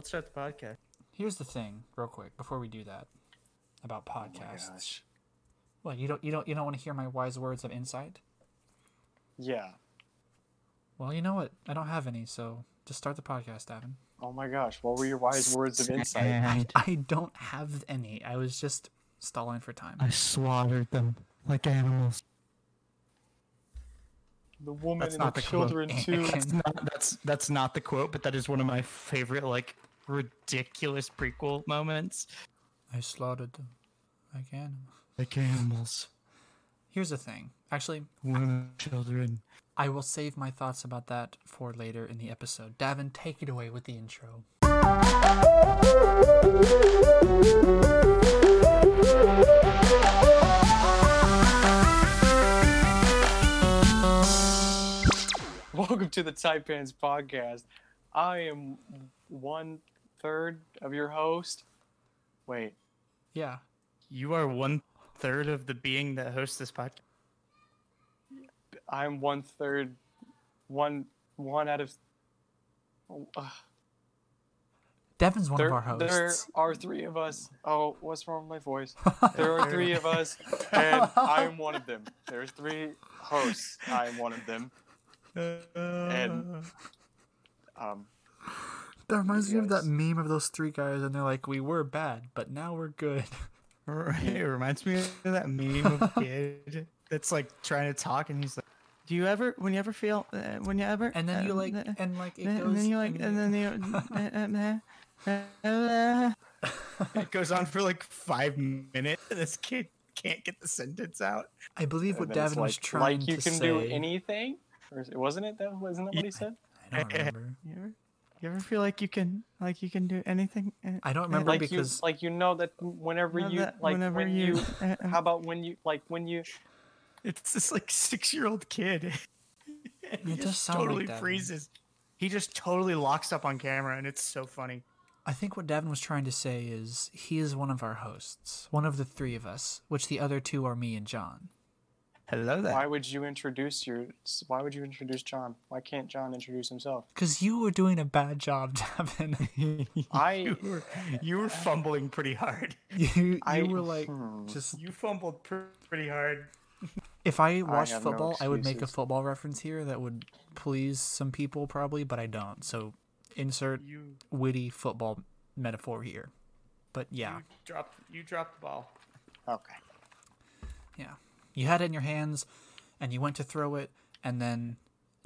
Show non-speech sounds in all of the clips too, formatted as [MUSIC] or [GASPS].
Let's start the podcast. Here's the thing, real quick, before we do that, about Oh podcasts. gosh. what you don't you don't you don't want to hear my wise words of insight? Yeah. Well, you know what? I don't have any, so just start the podcast, Davin. Oh my gosh. What were your wise words of insight? And I don't have any. I was just stalling for time. I slaughtered them like animals. The woman That's and not the the quote. children [LAUGHS] too. That's not, that's that's not the quote, but that is one of my favorite like ridiculous prequel moments. I slaughtered them like animals. Like animals, Here's the thing. Actually, women, children. I will save my thoughts about that for later in the episode. Davin, take it away with the intro. Welcome to the Type Pants podcast. I am one third of your host. Wait, Yeah. You are one third of the being that hosts this podcast. I'm one third, one one out of. ugh. Devin's one there, of our hosts. there are three of us. Oh, what's wrong with my voice? [LAUGHS] There are three of us, and I'm one of them. There's three hosts. I'm one of them. And- Um, That reminds me of that meme of those three guys, and they're like, "We were bad, but now we're good." [LAUGHS] [LAUGHS] it reminds me of that meme of [LAUGHS] kid that's like trying to talk, and he's like, "Do you ever, when you ever feel, uh, when you ever?" And then you uh, like, uh, and like it and goes, then you like, and and then you, uh, uh, uh, uh, it goes on for like five minutes. and This kid can't get the sentence out. I believe what and then it's Davin was like, trying like you to can say. do anything. Or is it, wasn't it that? Wasn't that what he said? I don't remember. You ever, feel like you can, like you can do anything? uh, I don't uh, remember Like because you, like you know that whenever know you, that like whenever when you, uh, uh, how about when you, like when you, It's this like six year old kid. [LAUGHS] He It does just sound like totally that, man. freezes. He just totally locks up on camera, and it's so funny. I think what Davin was trying to say is he is one of our hosts, one of the three of us, which the other two are me and John. Hello there. why would you introduce your, why would you introduce John? Why can't John introduce himself? Because you were doing a bad job, [LAUGHS] Davin. I, you were you were fumbling pretty hard. [LAUGHS] you you I- were like hmm. just. You fumbled pr- pretty hard. If I watched have no football, I would make a football reference here that would please some people probably, but I don't. So insert You witty football metaphor here. But yeah, you dropped you dropped the ball. okay. yeah. You had it in your hands, and you went to throw it, and then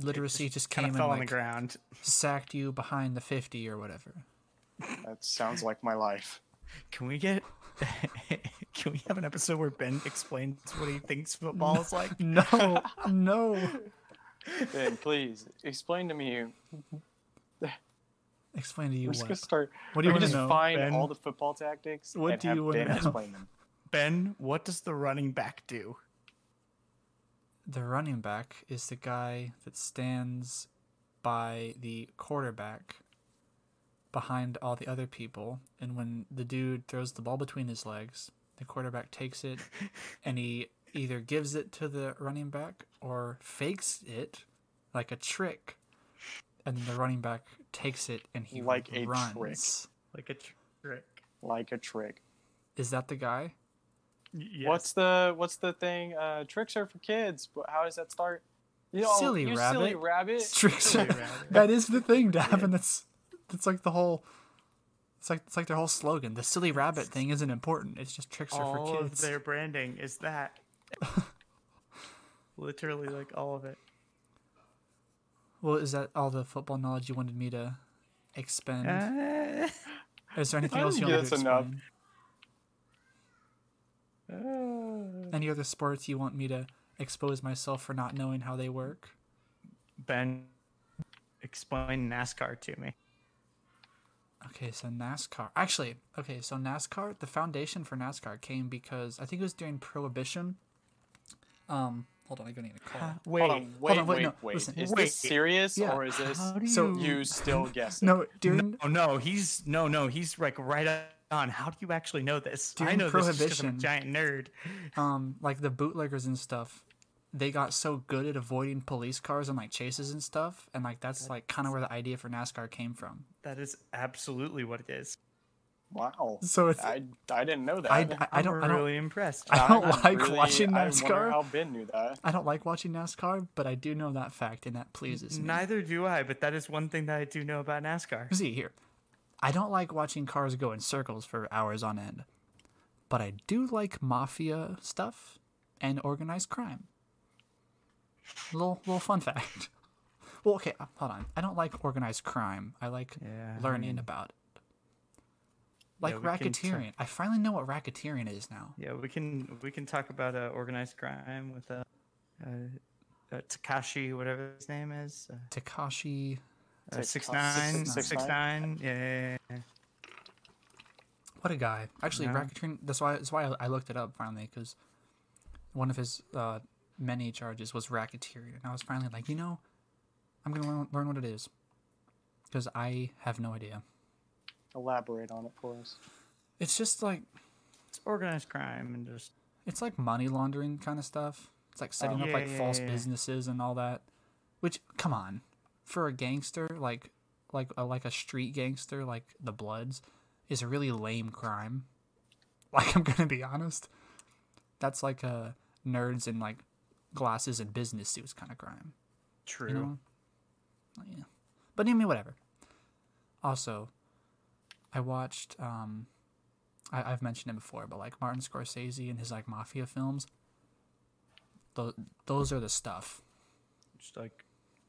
literacy just, Kind came of fell and on the ground. sacked you behind the fifty or whatever. That sounds like my life. Can we get? [LAUGHS] Can we have an episode where Ben explains what he thinks football is like? [LAUGHS] No, no. Ben, please explain to me. Explain to you We're just what. gonna start. What do you we wanna just know, find Ben? all the football tactics What and do have you wanna explain them. Ben, what does the running back do? The running back is the guy that stands by the quarterback behind all the other people. And when the dude throws the ball between his legs, the quarterback takes it [LAUGHS] and he either gives it to the running back or fakes it like a trick. And then the running back takes it and he Like a runs. trick. Like a trick. Like a trick. Is that the guy? Y- Yes. What's the what's the thing? Uh, tricks are for kids. But how does that start? You know, Silly you rabbit. silly rabbit. Tricks. Silly rabbit. [LAUGHS] that is the thing, Davin. That's that's like the whole. It's like it's like their whole slogan. The silly rabbit thing isn't important. It's just tricks are all for of kids. their branding is that. [LAUGHS] Literally, like all of it. Well, is that all the football knowledge you wanted me to expend? Uh, is there [LAUGHS] anything I else you think want to that's enough. Explain? uh, Any other sports you want me to expose myself for not knowing how they work? ben, explain NASCAR to me. Okay, so NASCAR. Actually, okay, so NASCAR, the foundation for NASCAR came because I think it was during Prohibition. Um, hold on, I'm gonna need a call. Wait, Hold on, wait, on, wait, wait, no, wait. listen. Is Wait. this serious Yeah. or is this So- you? you still [LAUGHS] guessing? No, during Oh no, he's no, no, he's like right on. How do you actually know this? I During know this just 'cause I'm a Prohibition- giant nerd. [LAUGHS] um like the bootleggers and stuff they got so good at avoiding police cars and like chases and stuff, and like that's like kind of where the idea for NASCAR came from. That is absolutely what it is. Wow. So it's I, I didn't know that. I, I, I don't I'm I don't really impressed. I don't I'm like really- watching I NASCAR. how Ben knew that. I don't like watching NASCAR, but I do know that fact, and that pleases me. Neither do I, but that is one thing that I do know about NASCAR. See here, I don't like watching cars go in circles for hours on end, but I do like mafia stuff and organized crime. Little little fun fact. [LAUGHS] Well, okay, uh, hold on. I don't like organized crime. I like Yeah, I learning mean- about it. Like we can t- racketeering. I finally know what racketeering is now. Yeah, we can we can talk about uh, organized crime with uh, uh, uh, Tekashi, whatever his name is, uh, Tekashi. Uh, Six- six nine six- six nine. Yeah, yeah, yeah. What a guy! Actually, Yeah. racketeering. That's why. That's why I, I looked it up finally because one of his uh, many charges was racketeering, and I was finally like, you know, I'm gonna learn, learn what it is because I have no idea. Elaborate on it for us. It's just like It's organized crime and just it's like money laundering kind of stuff. It's like setting up Yeah, like yeah, false yeah. businesses and all that. Which, come on, for a gangster like like a, like a street gangster like the Bloods is a really lame crime. [LAUGHS] Like I'm gonna be honest, that's like a nerds in like glasses and business suits kind of crime. true. You know? Yeah. But I mean, whatever. Also, I watched. Um, I, I've mentioned it before, but like Martin Scorsese and his like mafia films. Those those are the stuff. Just like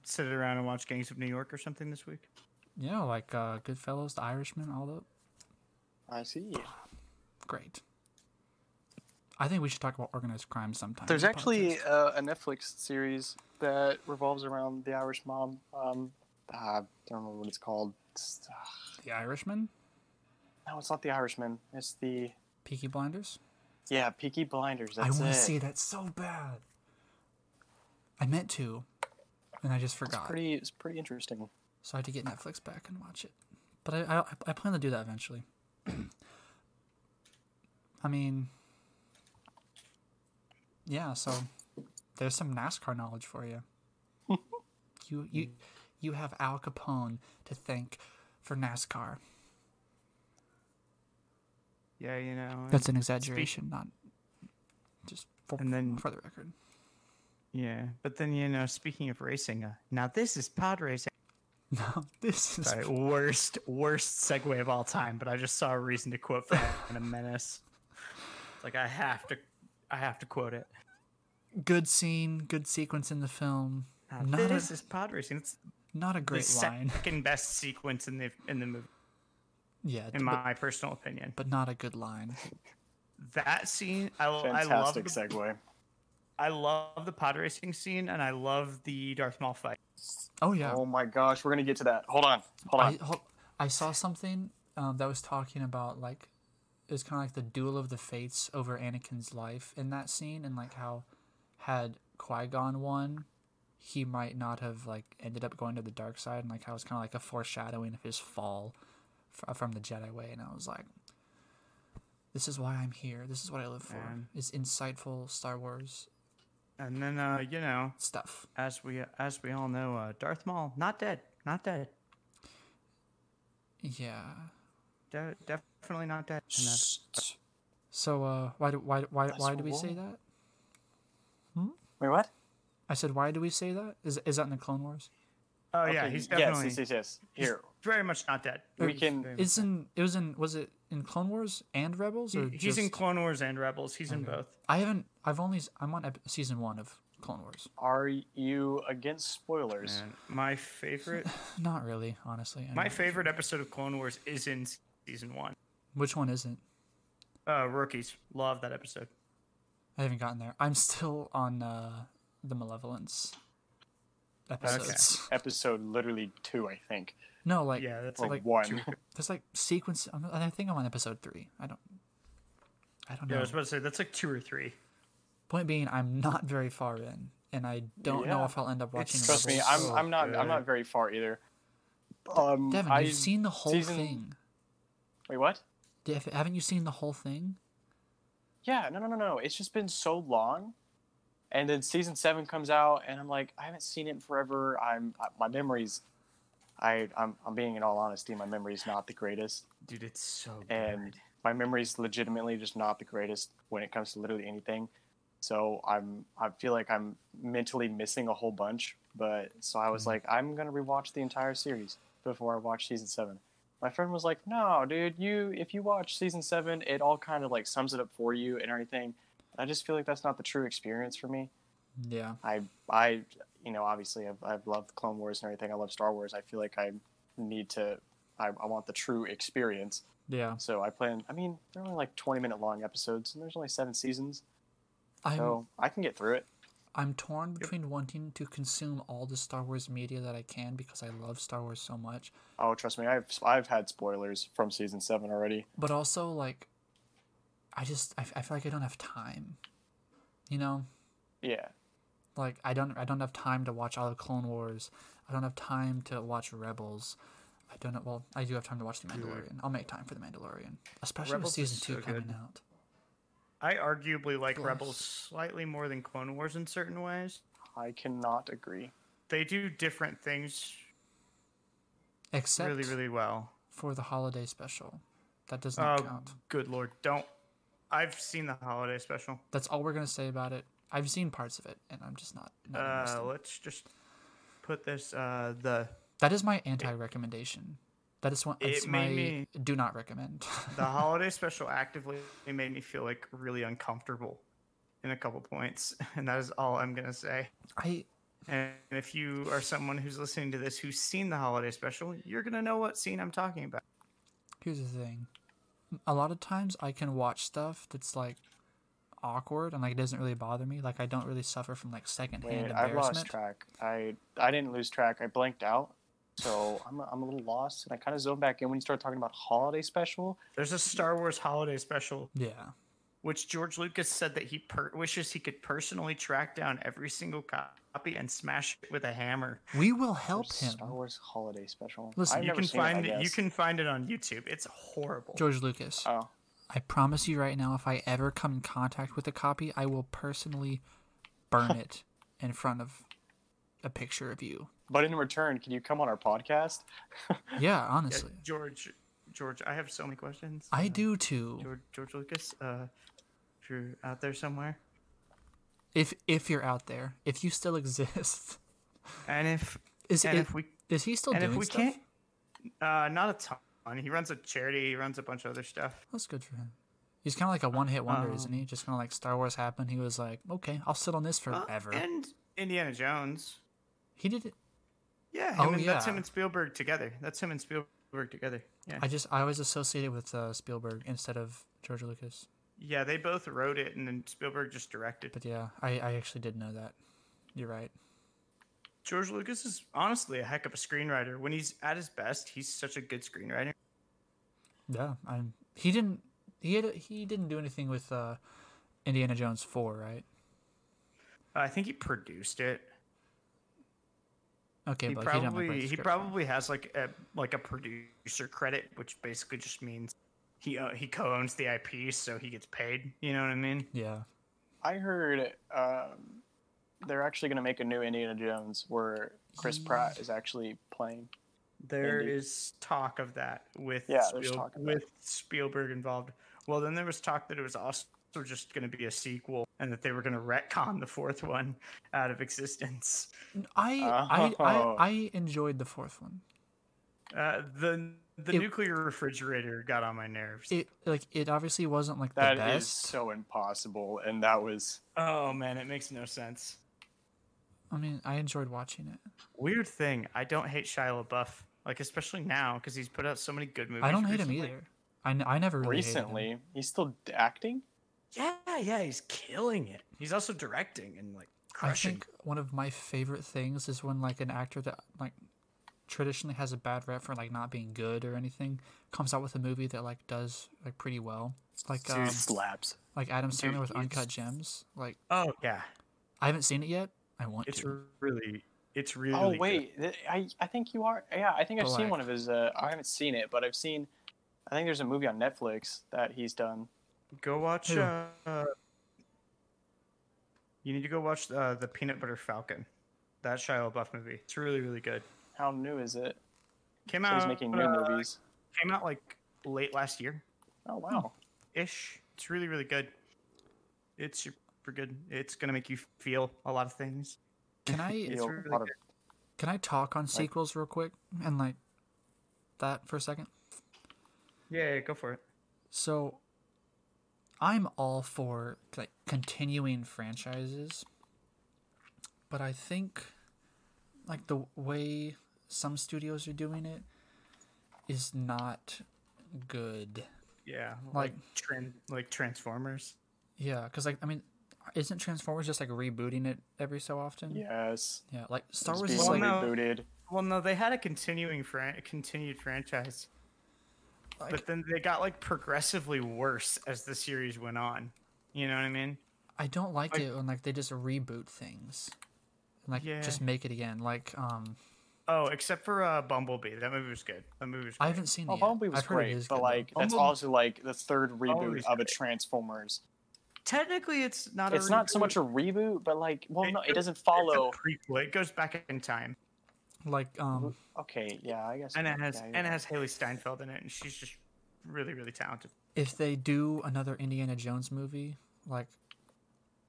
sit around and watch Gangs of New York or something this week. Yeah, like uh, Goodfellas, The Irishman, all that. I see. Great. I think we should talk about organized crime sometime. There's actually uh, a Netflix series that revolves around the Irish mob. Um, I don't remember what it's called. It's, uh, The Irishman, no, it's not the Irishman. It's the Peaky Blinders. yeah Peaky Blinders. I want to see that so bad. I meant to, and I just It's forgot. pretty. It's pretty interesting. So I had to get Netflix back and watch it. But I I, I plan to do that eventually. [CLEARS THROAT] I mean, yeah. So there's some NASCAR knowledge for you. [LAUGHS] you you you have Al Capone to thank for NASCAR. Yeah, you know. That's an exaggeration, not just for, And then- for the record. Yeah, but then you know, speaking of racing, uh, now this is pod racing. [LAUGHS] No, this is Sorry, worst worst segue of all time. But I just saw a reason to quote that in a Menace. It's like I have to, I have to quote it. good scene, good sequence in the film. Now, Not a, this is pod racing. It's not a the great line. second [LAUGHS] best sequence in the in the movie, Yeah, in but, my personal opinion. but not a good line. That scene, I, I love. Fantastic segue. I love the pod racing scene, and I love the Darth Maul fight. Oh yeah. Oh my gosh, we're gonna get to that. Hold on, hold on. I hol- I saw something um, that was talking about like it was kind of like the duel of the fates over Anakin's life in that scene, and like how had Qui Gon won, he might not have like ended up going to the dark side, and like how it's kind of like a foreshadowing of his fall f- from the Jedi way. And I was like, this is why I'm here. This is what I live for. Man. Is insightful Star Wars And then, uh, you know, stuff. as we as we all know, uh, Darth Maul not dead, not dead, Yeah. De- definitely not dead. And that's- Shh. So uh, why do why why That's why do we say wrong. that? Wait, what? I said, why do we say that? Is is that in the Clone Wars? Oh yeah, he's definitely yes, yes, yes. he's Here, very much not dead. we can- very much It's in. It was in. Was it in Clone Wars and Rebels? Or He- he's in Clone Wars and Rebels. He's in both. I haven't. I've only. I'm on ep- season one of Clone Wars. are you against spoilers? And my favorite, [LAUGHS] Not really, honestly. I my know. favorite episode of Clone Wars is in season one. Which one isn't? Uh, rookies love that episode. I haven't gotten there. I'm still on uh, the Malevolence episodes. Episode literally two, I think. No, like Yeah, that's Or like one. two- [LAUGHS] there's like sequence. I'm- I think I'm on episode three. I don't. I don't Yeah, I was about to say that's like two or three. Point being, I'm not very far in, and I don't know if I'll end up watching. It's- Trust me, I'm so I'm not good. I'm not very far either. Um, Devin, I, you've seen the whole season- thing. Wait, what? Dev- Haven't you seen the whole thing? Yeah, no, no, no, no. It's just been so long And then season seven comes out, and I'm like, I haven't seen it in forever. I'm my memories. I I'm I'm being in all honesty, my memory's not the greatest, Dude, it's so and good. my memory's legitimately just not the greatest when it comes to literally anything. So I'm I feel like I'm mentally missing a whole bunch. But so I was Mhm. like, I'm gonna rewatch the entire series before I watch season seven. My friend was like, No, dude, you if you watch season seven, it all kind of like sums it up for you and everything. I just feel like that's not the true experience for me. Yeah. I I you know obviously I've I've loved Clone Wars and everything. I love Star Wars. I feel like I need to. I, I want the true experience. Yeah. So I plan. I mean, they're only like twenty minute long episodes, and there's only seven seasons, I'm so I can get through it. I'm torn between wanting to consume all the Star Wars media that I can because I love Star Wars so much, Oh, trust me, I've I've had spoilers from season seven already. but also like I just I, I feel like I don't have time. You know, Yeah, like I don't I don't have time to watch all the Clone Wars. I don't have time to watch Rebels. I don't know. Well, I do have time to watch The Mandalorian. I'll make time for The Mandalorian, especially Rebels with is season two so coming good. out. I arguably like Bless. Rebels slightly more than Clone Wars in certain ways. I cannot agree. They do different things Except really, really well. for the holiday special. That does Oh, not count. good lord! Don't. I've seen the holiday special. That's all we're gonna say about it. I've seen parts of it, and I'm just not. not Uh, let's just put this. Uh, the That is my anti-recommendation. That is one. It It's made my me- do not recommend. the [LAUGHS] holiday special actively made me feel like really uncomfortable in a couple points, [LAUGHS] and that is all I'm gonna say. I And if you are someone who's listening to this who's seen the holiday special, you're gonna know what scene I'm talking about. here's the thing. A lot of times I can watch stuff that's like awkward and like it doesn't really bother me. Like I don't really suffer from like secondhand Wait, I've embarrassment. lost track. I I didn't lose track. I blanked out. So I'm a, I'm a little lost, and I kind of zoned back in when you started talking about holiday special. There's a Star Wars holiday special, Yeah. which George Lucas said that he per- wishes he could personally track down every single copy and smash it with a hammer. We will help There's him. Star Wars holiday special. Listen, I've you can seen it, find it, you can find it on YouTube. It's horrible. George Lucas. Oh, I promise you right now, if I ever come in contact with a copy, I will personally burn it in front of a picture of you. but in return, can you come on our podcast? [LAUGHS] Yeah, Yeah, honestly. George, George, I have so many questions. I Uh, do too. George, George Lucas, uh, if you're out there somewhere, If if you're out there, if you still [LAUGHS] exist, and if is and it, if we is he still and doing if we stuff? can't, uh, not a ton. He runs a charity. He runs a bunch of other stuff. That's good for him. He's kind of like a one-hit wonder, isn't Um, he? Just kind of like Star Wars happened. He was like, okay, I'll sit on this Uh, forever. and Indiana Jones. he did it. Yeah, him Oh, and, that's him and Spielberg together. That's him and Spielberg together. Yeah, I just I always associate it with uh, Spielberg instead of George Lucas. yeah, they both wrote it, and then Spielberg just directed. But yeah, I, I actually did know that. You're right. George Lucas is honestly a heck of a screenwriter. When he's at his best, he's such a good screenwriter. Yeah, I'm. He didn't. He had. He didn't do anything with uh, Indiana Jones four, right? I think he produced it. Okay, he but he didn't probably write he probably has like a like a producer credit, which basically just means he uh, he co-owns the IP, so he gets paid. You know what I mean? Yeah. I heard um, they're actually going to make a new Indiana Jones where Chris Pratt is actually playing. There Indeed. is talk of that with Yeah, there's Spiel- talk of that. with Spielberg involved. Well, then there was talk that it was also just going to be a sequel, and that they were going to retcon the fourth one out of existence. I I, Oh. I I enjoyed the fourth one. Uh, the the It- nuclear refrigerator got on my nerves. It like it obviously wasn't like the That is best. so impossible, and that was oh man, it makes no sense. I mean, I enjoyed watching it. Weird thing, I don't hate Shia LaBeouf, like especially now because he's put out so many good movies. I don't hate him recently. either. I, n- I never really hated him. recently. He's still acting. Yeah, yeah, he's killing it. He's also directing and like I think one of my favorite things is when like an actor that like traditionally has a bad rep for like not being good or anything comes out with a movie that like does like pretty well. Like Dude um slaps. like Adam dude, Sandler with Uncut Gems. Like Oh yeah, I haven't seen it yet. I want it's to. really, it's really. Oh wait, th- I I think you are. Yeah, I think I've But, seen one of his. Uh, I haven't seen it, but I've seen. I think there's a movie on Netflix that he's done. Go watch. Who? Uh, You need to go watch uh, the Peanut Butter Falcon. That Shia LaBeouf movie. It's really really good. How new is it? Came So out. he's making new uh, movies. Came out like late last year Oh wow. ish. It's really really good. It's super good. It's gonna make you feel a lot of things. Can [LAUGHS] I Feel really a lot of- can I talk on sequels real quick and like that for a second? Yeah, go for it. So I'm all for like continuing franchises, but I think like the way some studios are doing it is not good. Yeah, Like- like tran- like Transformers. Yeah, because like I mean, isn't Transformers just like rebooting it every so often? Yes. Yeah, like Star Wars being is Well, like, no. rebooted. Well, no, they had a continuing fran- continued franchise, like but then they got like progressively worse as the series went on. You know what I mean? I don't like like- it when like they just reboot things, and like Yeah. just make it again. Like um, Oh, except for uh, Bumblebee. That movie was good. That movie was. I great. haven't seen Well, it. yet. Bumblebee was I've heard it great, but good, though. like that's Bumble- also like the third reboot Bumblebee's of a great. Transformers. Technically, it's not. A It's not so much a reboot, but like, well, no, it doesn't it's a follow. prequel. It goes back in time, like um, Okay, yeah, I guess. and it has yeah, and it has Hailee Steinfeld in it, and she's just really really talented. if they do another Indiana Jones movie, like,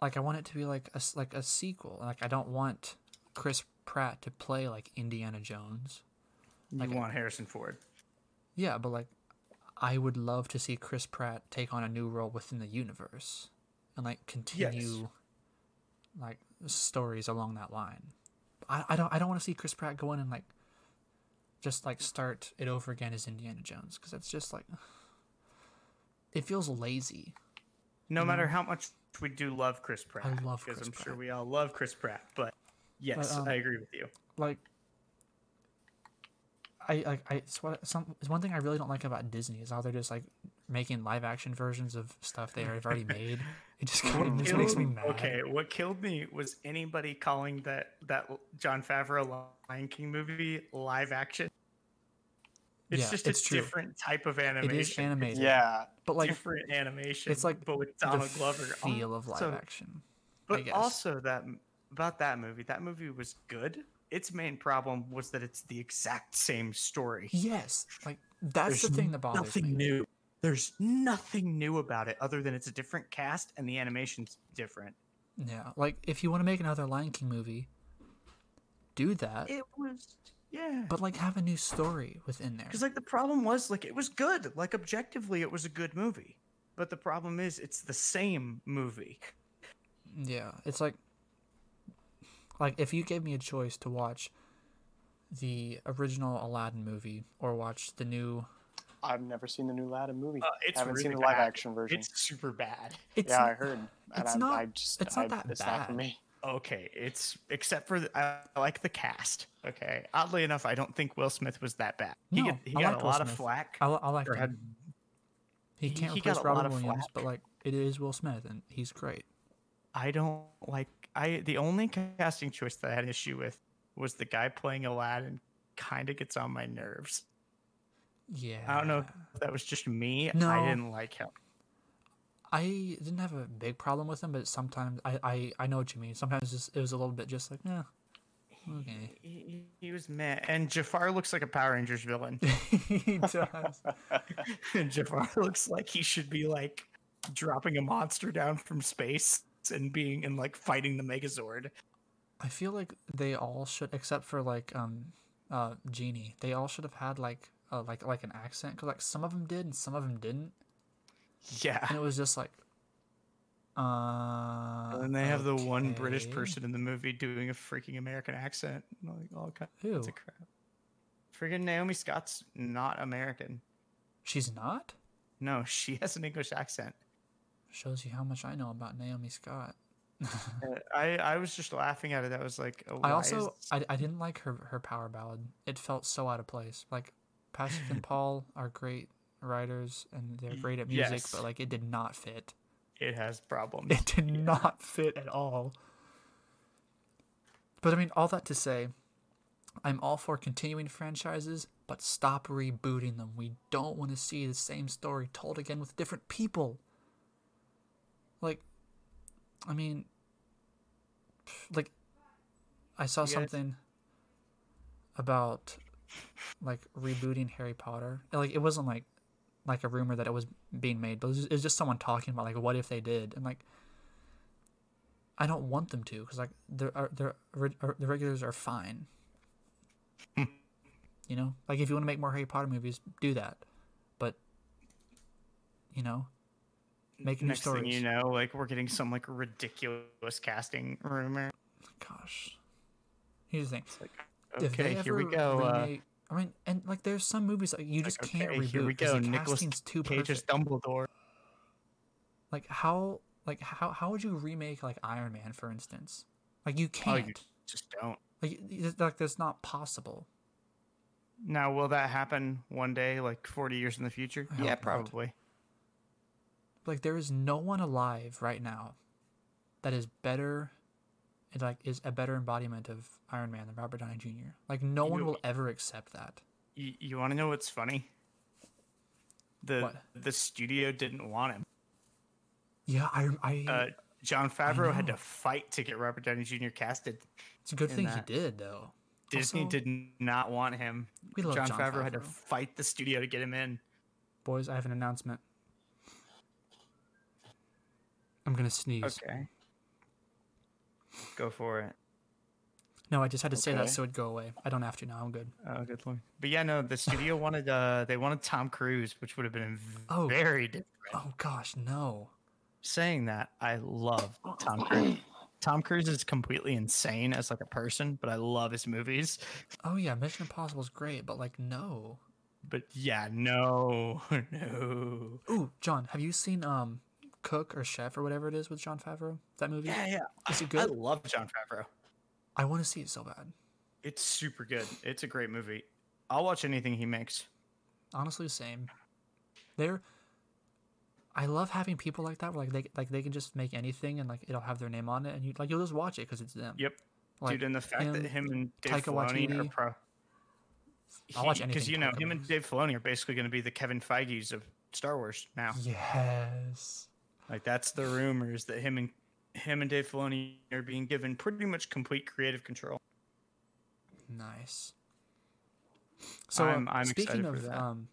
like I want it to be like a s- like a sequel. Like I don't want Chris Pratt to play like Indiana Jones. You Like- want Harrison Ford? Yeah, but like, I would love to see Chris Pratt take on a new role within the universe, and like continue, like stories along that line. I, I don't I don't want to see Chris Pratt go in and like, just like start it over again as Indiana Jones because it's just like, it feels lazy. No matter know? how much we do love Chris Pratt, I love because I'm sure we all love Chris Pratt. But yes, um, I agree with you. like I like I it's what some it's one thing I really don't like about Disney is how they're just like making live action versions of stuff they have already [LAUGHS] made. It just kinda- it just makes me mad. Okay, what killed me was anybody calling that that Jon Favreau Lion King movie live action. It's Yeah, just it's a true. different type of It animation. is animated. Yeah, But like different animation. it's like but with the Donald Glover. feel of live Also- action. But also that about that movie, that movie was good. Its main problem was that it's the exact same story. Yes, like that's the thing that bothers nothing me. new. There's nothing new about it other than it's a different cast and the animation's different. Yeah, like if you want to make another Lion King movie, do that. It was yeah. but like have a new story within there. Because like the problem was like it was good. Like objectively, it was a good movie. But the problem is it's the same movie. Yeah, it's like like if you gave me a choice to watch the original Aladdin movie or watch the new I've never seen the new Aladdin movie. Uh, it's I haven't seen the live bad. action version. It's super bad. [LAUGHS] it's yeah, I heard. It's I, not- I just, it's not I, that it's not for me. Okay, it's except for the, I like the cast. Okay, oddly enough, I don't think Will Smith was that bad. He, No, get, he got like a Will lot of flack. I, li- I like or him. had- He he- can't he replace got a lot Robin of Williams, flack. but like it is Will Smith and he's great. I don't like. I the only casting choice that I had an issue with was the guy playing Aladdin. Kind of gets on my nerves. Yeah. I don't know if that was just me. No. I didn't like him. I didn't have a big problem with him, but sometimes I I, I know what you mean. Sometimes just, it was a little bit just like, yeah, okay. He, he was meh. And Jafar looks like a Power Rangers villain. [LAUGHS] he does. [LAUGHS] and Jafar looks like he should be like dropping a monster down from space and being and like fighting the Megazord. I feel like they all should, except for like um, uh, Genie. They all should have had like uh, like like an accent because like some of them did and some of them didn't, Yeah. and it was just like, uh. And they have the one British person in the movie doing a freaking American accent. Like all kinds Who? of crap. Friggin' Naomi Scott's not American. She's not. No, she has an English accent. Shows you how much I know about Naomi Scott. [LAUGHS] Uh, I I was just laughing at it. That was like, oh, I also I, I didn't like her her power ballad. It felt so out of place. Like Pasek and Paul are great writers and they're great at music, yes. but like it did not fit. it has problems. It did not fit at all. But I mean, all that to say, I'm all for continuing franchises, but stop rebooting them. We don't want to see the same story told again with different people. Like, I mean, like I saw guys- something about like rebooting Harry Potter. Like it wasn't like like a rumor that it was being made, but it was just, it was just someone talking about like what if they did, and like I don't want them to because like their are uh, their uh, the regulars are fine. Hmm. you know, like if you want to make more Harry Potter movies, do that, but you know, make new Next stories. thing you know, like we're getting some like ridiculous casting rumor. Gosh, here's the thing. Like, if they okay, here we go. Uh, I mean, and like there's some movies that you just like, can't okay, reboot here we go. the Nicolas casting's too Cage perfect. Dumbledore. Like how, like how, how would you remake like Iron Man, for instance? Like you Oh, can't. you just don't. Like, like that's not possible. Now, will that happen one day, like 40 years in the future? Yeah, not. probably. Like there is no one alive right now that is better, and like is a better embodiment of Iron Man than Robert Downey Jr. Like no one will ever accept that. You, you want to know what's funny? The What? the studio didn't want him. Yeah, I, I. Uh, Jon Favreau had to fight to get Robert Downey Jr. casted. it's a good thing that. he did though. Disney Also, did not want him. We love John, Jon Favreau, had to fight the studio to get him in. Boys, I have an announcement. I'm gonna sneeze. Okay. Go for it. No, I just had to say that so it'd go away. I don't have to now. I'm good. Oh, good lord. But yeah, no, the studio [LAUGHS] wanted uh they wanted Tom Cruise, which would have been Oh. very different. Oh gosh, no. Saying that, I love Tom [CLEARS THROAT] Cruise. Tom Cruise is completely insane as like a person, but I love his movies. Oh yeah, Mission Impossible is great, but like no. But yeah, no, [LAUGHS] no. Ooh, John, have you seen um Cook or Chef or whatever it is with Jon Favreau? That movie? Yeah, yeah. Is it good? I love Jon Favreau. I want to see it so bad. It's super good. It's a great movie. I'll watch anything he makes. Honestly, the same. They're. I love having people like that, where like they like they can just make anything and like it'll have their name on it, and you like you'll just watch it because it's them. Yep. Like, Dude, and the fact that him, him and Dave Taika Filoni are pro. I'll watch Because you know him and. Dave Filoni are basically going to be the Kevin Feige's of Star Wars now. Yes. Like that's the rumors that him and him and Dave Filoni are being given pretty much complete creative control. Nice. So I'm- I'm speaking excited for of that. um,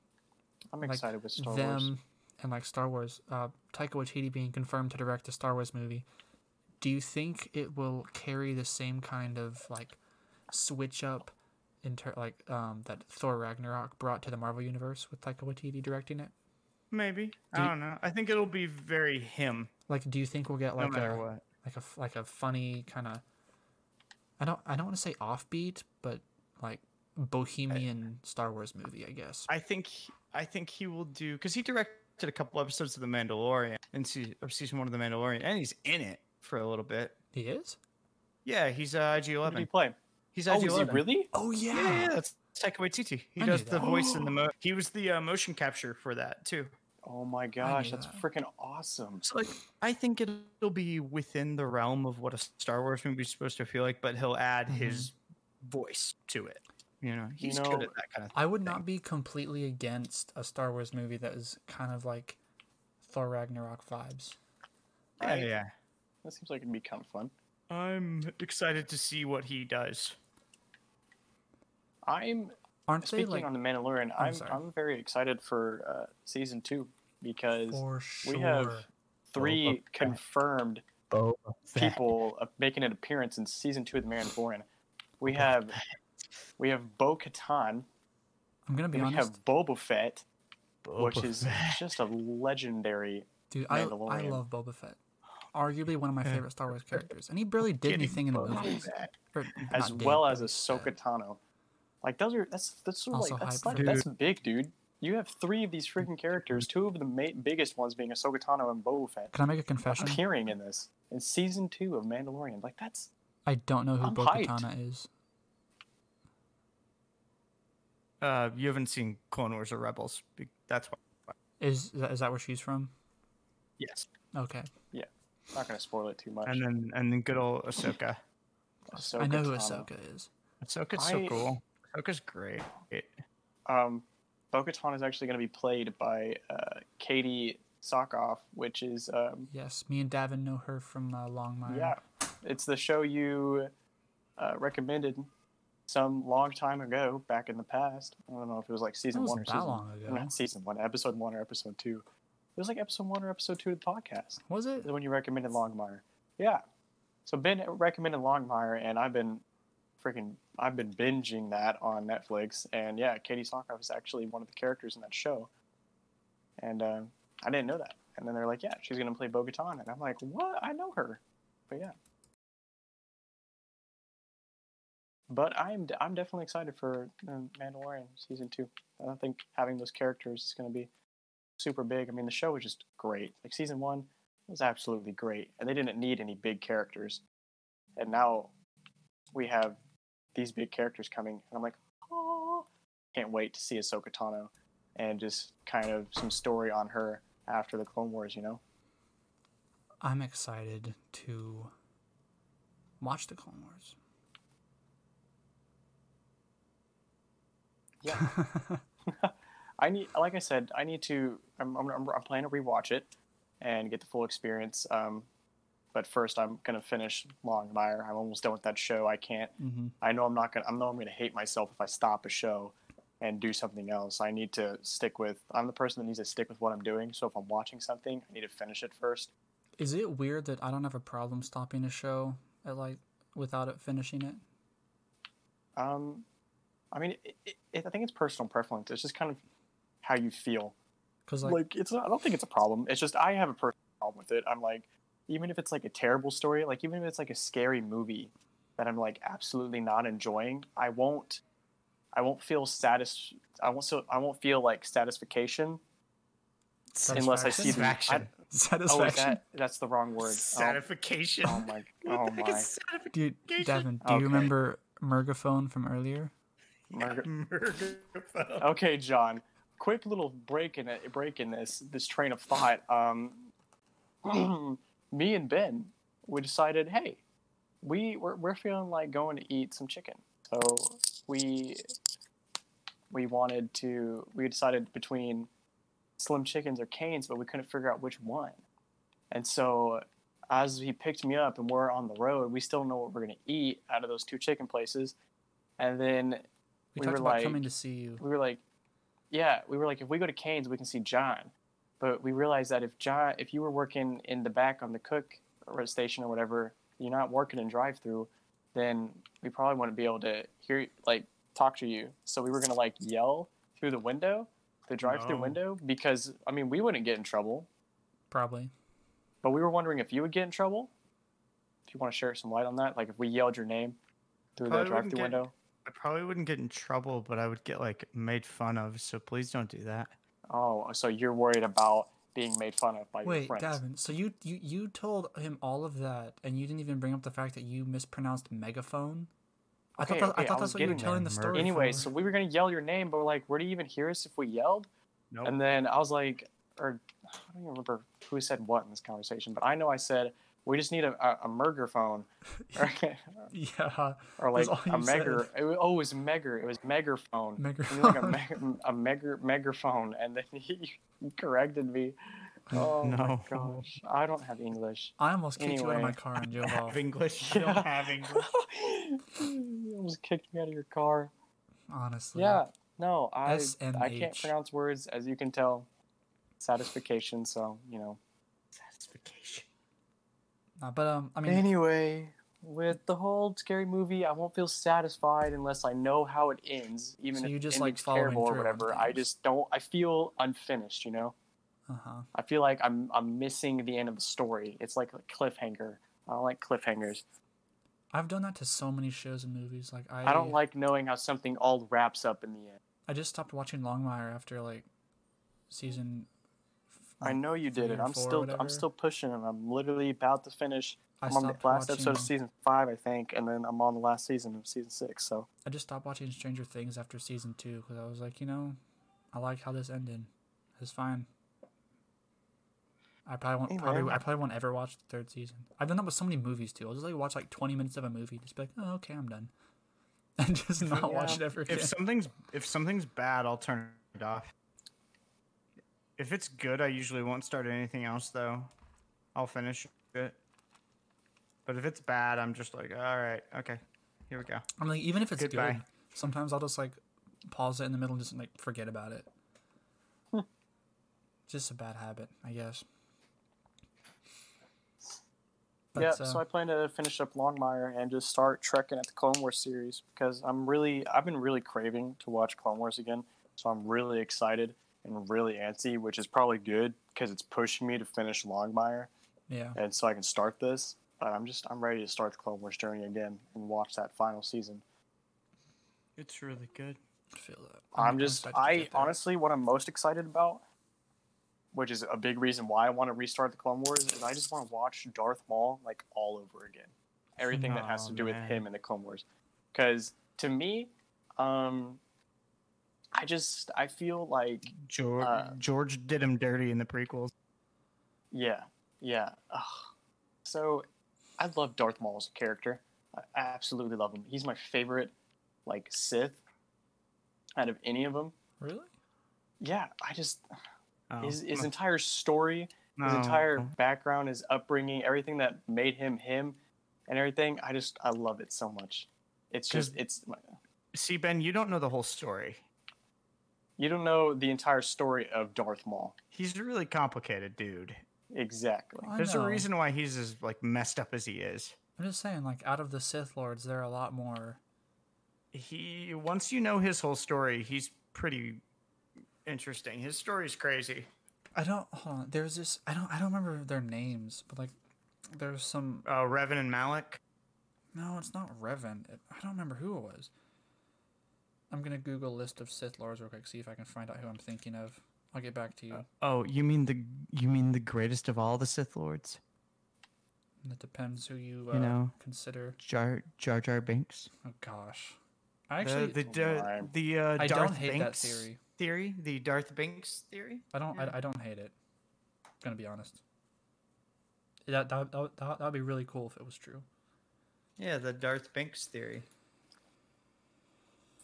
I'm like excited with Star them Wars. and like Star Wars, uh, Taika Waititi being confirmed to direct a Star Wars movie, do you think it will carry the same kind of like switch up in ter- like um that Thor Ragnarok brought to the Marvel universe with Taika Waititi directing it? Maybe Do I you- don't know. I think it'll be very him, Like, do you think we'll get like matter a what. like a f- like a funny kind of I don't I don't want to say offbeat, but like bohemian Star Wars movie, I guess. I think I think he will do because he directed a couple episodes of The Mandalorian and se- or season one of The Mandalorian, and he's in it for a little bit. He is. Yeah, he's uh, IG Who did he Eleven. play? He's Oh, IG is he Eleven. really? Oh Yeah, yeah, yeah, that's Taika Waititi. He I does the voice in the [GASPS] mo. He was the uh, motion capture for that too. Oh my gosh, that's that. freaking awesome. So like, I think it'll be within the realm of what a Star Wars movie is supposed to feel like, but he'll add Mhm. his voice to it. You know, he's know, good at that kind of. Thing. I would not be completely against a Star Wars movie that is kind of like Thor Ragnarok vibes. Yeah, Right. yeah. That seems like it'd be kind of fun. I'm excited to see what he does. I'm Aren't they speaking like on the Mandalorian. I'm I'm sorry. I'm very excited for uh, season two because sure? we have three Boba confirmed Boba people uh, making an appearance in season two of the Mandalorian. We have we have Bo Katan, I'm gonna be and we honest, have Boba Fett, which Boba is Fett. just a legendary. dude. I I love Boba Fett. Arguably one of my favorite Star Wars characters, and he barely did Getting anything in the Boba movies, or as well as Ahsoka said. Tano. Like those are that's that's sort of Also like that's hype like that's big, dude. You have three of these freaking characters, two of the ma- biggest ones being Ahsoka Tano and Boba Fett, Can I make a confession? appearing in this in season two of Mandalorian. Like that's I don't know who I'm Bo. Katana is. Uh, you haven't seen Clone Wars or Rebels. That's why. Is that, is that where she's from? Yes. Okay, Yeah. not gonna spoil it too much. And then and then good old Ahsoka. [LAUGHS] Ahsoka I know who Tano. Ahsoka is. Ahsoka's so I- cool. Ahsoka's great. It, Um, Bo-Katan is actually going to be played by uh, Katee Sackhoff, which is um, Yes, me and Davin know her from uh, Longmire. yeah, It's the show you uh, recommended some long time ago, back in the past. I don't know if it was like That season one or that season long ago. not season one, episode one or episode two. It was like episode one or episode two of the podcast. Was it? When you recommended Longmire. Yeah. So Ben recommended Longmire, and I've been freaking I've been binging that on Netflix. And yeah, Katee Sackhoff is actually one of the characters in that show. And uh, I didn't know that. And then they're like, yeah, she's gonna play Bo-Katan, and I'm like, what? I know her. But yeah. But I'm I'm definitely excited for uh, Mandalorian season two. I don't think having those characters is going to be super big. I mean, the show was just great. Like season one was absolutely great, and they didn't need any big characters. And now we have these big characters coming, and I'm like, oh, can't wait to see Ahsoka Tano and just kind of some story on her after the Clone Wars. You know? I'm excited to watch the Clone Wars. Yeah. [LAUGHS] I need, like I said, I need to. I'm, I'm, I'm planning to rewatch it and get the full experience. Um, but first, I'm gonna finish Longmire. I'm almost done with that show. I can't. hmm I know I'm not gonna. I know I'm gonna hate myself if I stop a show and do something else. I need to stick with. I'm the person that needs to stick with what I'm doing. So if I'm watching something, I need to finish it first. Is it weird that I don't have a problem stopping a show at like without it finishing it? Um, I mean, it, it, it, I think it's personal preference. It's just kind of how you feel. Because like, like, it's not, I don't think it's a problem. It's just I have a personal problem with it. I'm like, even if it's like a terrible story, like even if it's like a scary movie that I'm like absolutely not enjoying, I won't, I won't feel satis. I won't so I won't feel like satisfaction unless I see the. action. Satisfaction. oh, is that that's the wrong word. Oh, Satification. oh my, oh [LAUGHS] Like my. Dude, Devin, do Okay. you remember Mergaphone from earlier? Margaret- [LAUGHS] Murderphone. Okay, John. Quick little break in it. Break in this this train of thought. Um, [CLEARS THROAT] me and Ben, we decided, hey, we we're, we're feeling like going to eat some chicken. So we we wanted to. We decided between Slim Chickens or Cane's, but we couldn't figure out which one. And so as he picked me up and we're on the road, we still know what we're gonna eat out of those two chicken places. And then We, We talked were about like- coming to see you. we were like, yeah, we were like, if we go to Cane's, we can see John. But we realized that if John, if you were working in the back on the cook or station or whatever, you're not working in drive-through, then we probably wouldn't be able to hear, like, talk to you. So we were gonna like yell through the window, the drive-through No. window, because I mean, we wouldn't get in trouble, Probably. but we were wondering if you would get in trouble. If you want to share some light on that, like if we yelled your name through Probably the drive-through window. I probably wouldn't get in trouble, but I would get like made fun of. So please don't do that. Oh, so you're worried about being made fun of by your Wait, friends? Davin. So you, you you told him all of that, and you didn't even bring up the fact that you mispronounced megaphone. I Okay, thought that, okay, I I thought was that's what you were telling there, the story. Anyway, for. so we were gonna yell your name, but we're like, would he even hear us if we yelled? Nope. And then I was like, or I don't even remember who said what in this conversation, but I know I said we just need a, a, a Merger phone, [LAUGHS] or, yeah, or like a you. Megger. It was, oh, it was Megger. It was Megger phone. Megger You need like a phone. meg, a Megger Megger phone, and then he, [LAUGHS] he corrected me. [LAUGHS] Oh my No. gosh, I don't have English. I almost kicked you out of my car and drove off. Have English. I Yeah. don't have English. you almost kicked me out of your car. Honestly. Yeah, no, I I can't pronounce words as you can tell. Satisfaction, so you know. Satisfaction. Uh, but um, I mean, Anyway, with the whole scary movie, I won't feel satisfied unless I know how it ends, even So if you just like following terrible or whatever. I just don't. I feel unfinished. You know, uh huh. I feel like I'm I'm missing the end of the story. It's like a cliffhanger. I don't like cliffhangers. I've done that to so many shows and movies. Like I, I don't like knowing how something all wraps up in the end. I just stopped watching Longmire after like season. I know you did it. I'm still. I'm still pushing and I'm literally about to finish. I I'm on the stopped last episode of season five, I think, and then I'm on the last season of season six. So I just stopped watching Stranger Things after season two because I was like, you know, I like how this ended. It's fine. I probably won't. Hey, probably, man. I probably won't ever watch the third season. I've done that with so many movies too. I'll just like watch like twenty minutes of a movie, just be like, oh okay, I'm done, [LAUGHS] and just not watch it ever again. If something's if something's bad, I'll turn it off. If it's good, I usually won't start anything else though. I'll finish it. But if it's bad, I'm just like, all right, okay, here we go. I'm like, even if it's Goodbye. good, sometimes I'll just like pause it in the middle and just like forget about it. just a bad habit, I guess. yeah, uh, so I plan to finish up Longmire and just start trekking at the Clone Wars series because I'm really, I've been really craving to watch Clone Wars again. So I'm really excited and really antsy, which is probably good because it's pushing me to finish Longmire yeah, and so I can start this. But I'm just, I'm ready to start the Clone Wars journey again and watch that final season. It's really good. I feel that. I'm just, excited to I honestly, what I'm most excited about, which is a big reason why I want to restart the Clone Wars, is I just want to watch Darth Maul like all over again. Everything that has to do with him in the Clone Wars, because to me, um, I just I feel like George Uh, George did him dirty in the prequels. yeah, yeah. Ugh. So I love Darth Maul as a character. I absolutely love him. He's my favorite, like Sith, out of any of them. really. Yeah, I just Oh, his his entire story his entire background, his upbringing, everything that made him him, and everything. I just I love it so much. It's just it's See, Ben, you don't know the whole story. You don't know the entire story of Darth Maul He's a really complicated dude. exactly. I There's know. a reason why he's as like messed up as he is. I'm just saying, like, out of the Sith Lords, there are a lot more. He once you know his whole story, he's pretty interesting. His story's crazy. I don't. Hold on. There's this. I don't. I don't remember their names, but like, there's some. Oh, Revan and Malak. No, it's not Revan. It, I don't remember who it was. I'm gonna Google list of Sith Lords real quick, see if I can find out who I'm thinking of. I'll get back to you. Oh, you mean the you mean the greatest of all the Sith Lords? That depends who you, uh, You know. consider. Jar Jar Jar Binks. Oh gosh, I actually the the Right. the uh, I Darth don't hate that theory. theory. The Darth Binks theory. I don't. I, I don't hate it. I'm gonna be honest. That that that that would be really cool if it was true. Yeah, the Darth Binks theory.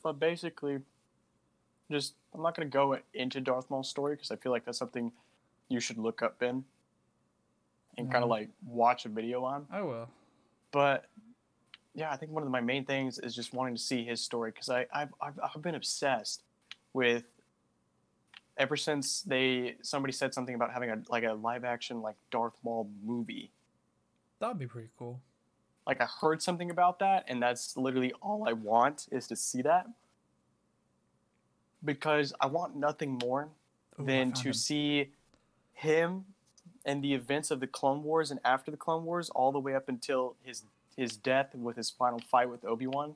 But basically, just I'm not gonna go into Darth Maul's story because I feel like that's something you should look up in and kind Mhm. of like watch a video on. I will. but yeah, I think one of my main things is just wanting to see his story because I I've, I've I've been obsessed with ever since they somebody said something about having a like a live action like Darth Maul movie. That'd be pretty cool. Like I heard something about that, and that's literally all I want is to see that because I want nothing more Ooh, than to him. see him and the events of the Clone Wars and after the Clone Wars, all the way up until his his death with his final fight with Obi Wan.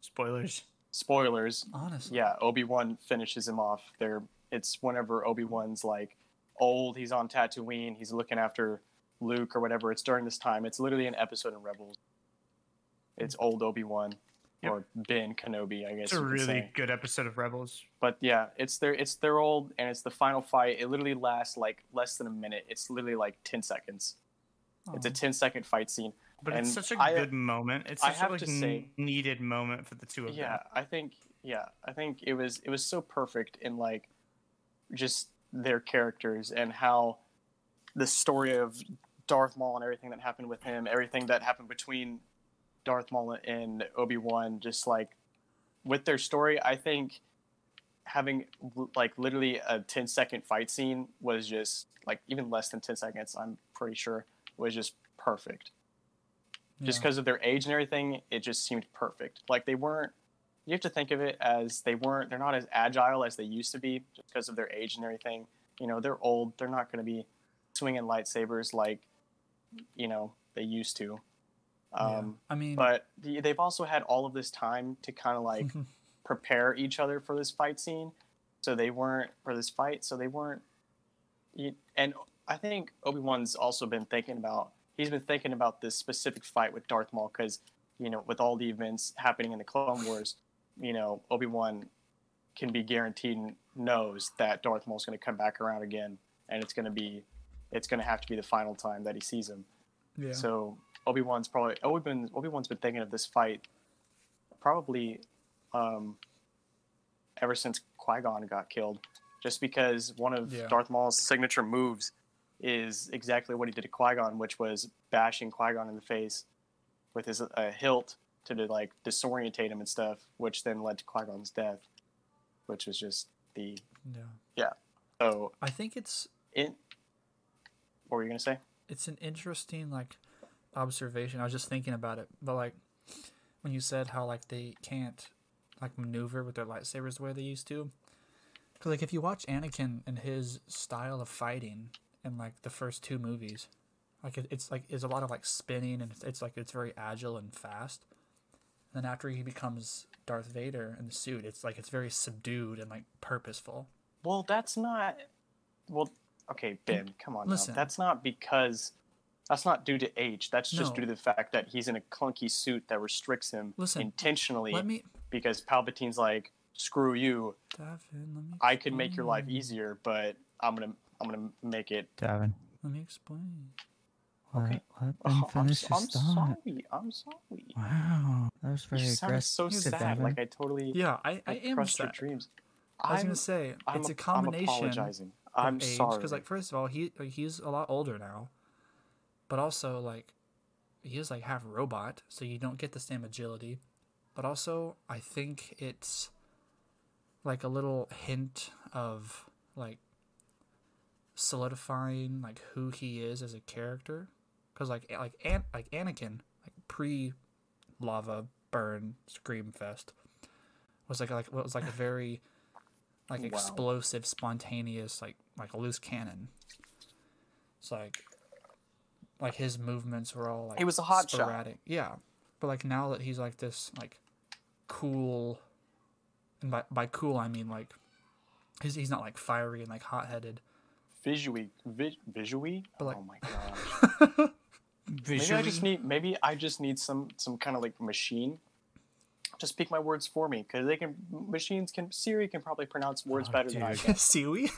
Spoilers. Spoilers. Honestly. Yeah, Obi Wan finishes him off. There, it's whenever Obi Wan's like old. He's on Tatooine. He's looking after Luke or whatever. It's during this time. It's literally an episode in Rebels. It's old Obi Wan Yep. or Ben Kenobi, I guess. It's a you could really say. good episode of Rebels. but yeah, it's their it's their old and it's the final fight. It literally lasts like less than a minute. It's literally like ten seconds. It's a Aw. 10 second fight scene. But And it's such a I- good moment. It's I such a like, to say- needed moment for the two of Yeah, them. Yeah, I think yeah, I think it was it was so perfect in like just their characters and how the story of Darth Maul and everything that happened with him, everything that happened between Darth Maul and Obi Wan, just like with their story, I think having like literally a 10 second fight scene was just like even less than 10 seconds, I'm pretty sure, was just perfect. Just because of their age and everything, it just seemed perfect. Like they weren't. You have to think of it as they weren't. They're not as agile as they used to be, just because of their age and everything. You know, they're old. They're not going to be swinging lightsabers like, you know, they used to. Yeah. Um, I mean, But they've also had all of this time to kind of like [LAUGHS] prepare each other for this fight scene. So they weren't for this fight. So they weren't. And I think Obi Wan's also been thinking about. He's been thinking about this specific fight with Darth Maul because, you know, with all the events happening in the Clone Wars, you know, Obi Wan can be guaranteed and knows that Darth Maul's going to come back around again, and it's going to be, it's going to have to be the final time that he sees him. yeah. So Obi Wan's probably Obi Wan Obi Wan's been thinking of this fight probably um, ever since Qui Gon got killed, just because one of Yeah. Darth Maul's signature moves is exactly what he did to Qui Gon, which was bashing Qui Gon in the face with his uh, hilt to like disorientate him and stuff, which then led to Qui Gon's death, which was just the Yeah. so I think it's in. What were you gonna say? it's an interesting like observation. I was just thinking about it, but like when you said how like they can't like maneuver with their lightsabers the way they used to. Cause like if you watch Anakin and his style of fighting in like the first two movies, like it, it's like it's a lot of like spinning and it's, it's like it's very agile and fast. And then after he becomes Darth Vader in the suit, it's like it's very subdued and like purposeful. Well, that's not. Well, okay, Ben, come on. Listen. now. That's not because. That's not due to age. That's just No. due to the fact that he's in a clunky suit that restricts him Listen, intentionally Let me, because Palpatine's like, "Screw you! Davin, let me I could make your life easier, but I'm gonna, I'm gonna make it." Davin. Let me explain. Okay. Let, let Oh, him I'm, finish s- his I'm thought. sorry. I'm sorry. Wow, that was very You sounded aggressive. so sad. Davin. Like I totally Yeah, I, I am crushed your sad. dreams. I was I'm, gonna say I'm, it's a I'm combination apologizing. of I'm age sorry. because like first of all he like, he's a lot older now, but also like he is like half robot, so you don't get the same agility. But also I think it's like a little hint of like solidifying like who he is as a character because like like An- like Anakin like pre lava burn scream fest was like like what was like a very like Wow. explosive spontaneous like like a loose cannon it's like like his movements were all like He was a hot shot. yeah but like now that he's like this like cool and by, by cool i mean like he's, he's not like fiery and like hot-headed visually, vi- visually. But, like- oh my gosh. [LAUGHS] Maybe I just need maybe I just need some some kind of like machine to speak my words for me because they can machines can Siri can probably pronounce words Oh, better than I can. [LAUGHS] Siri,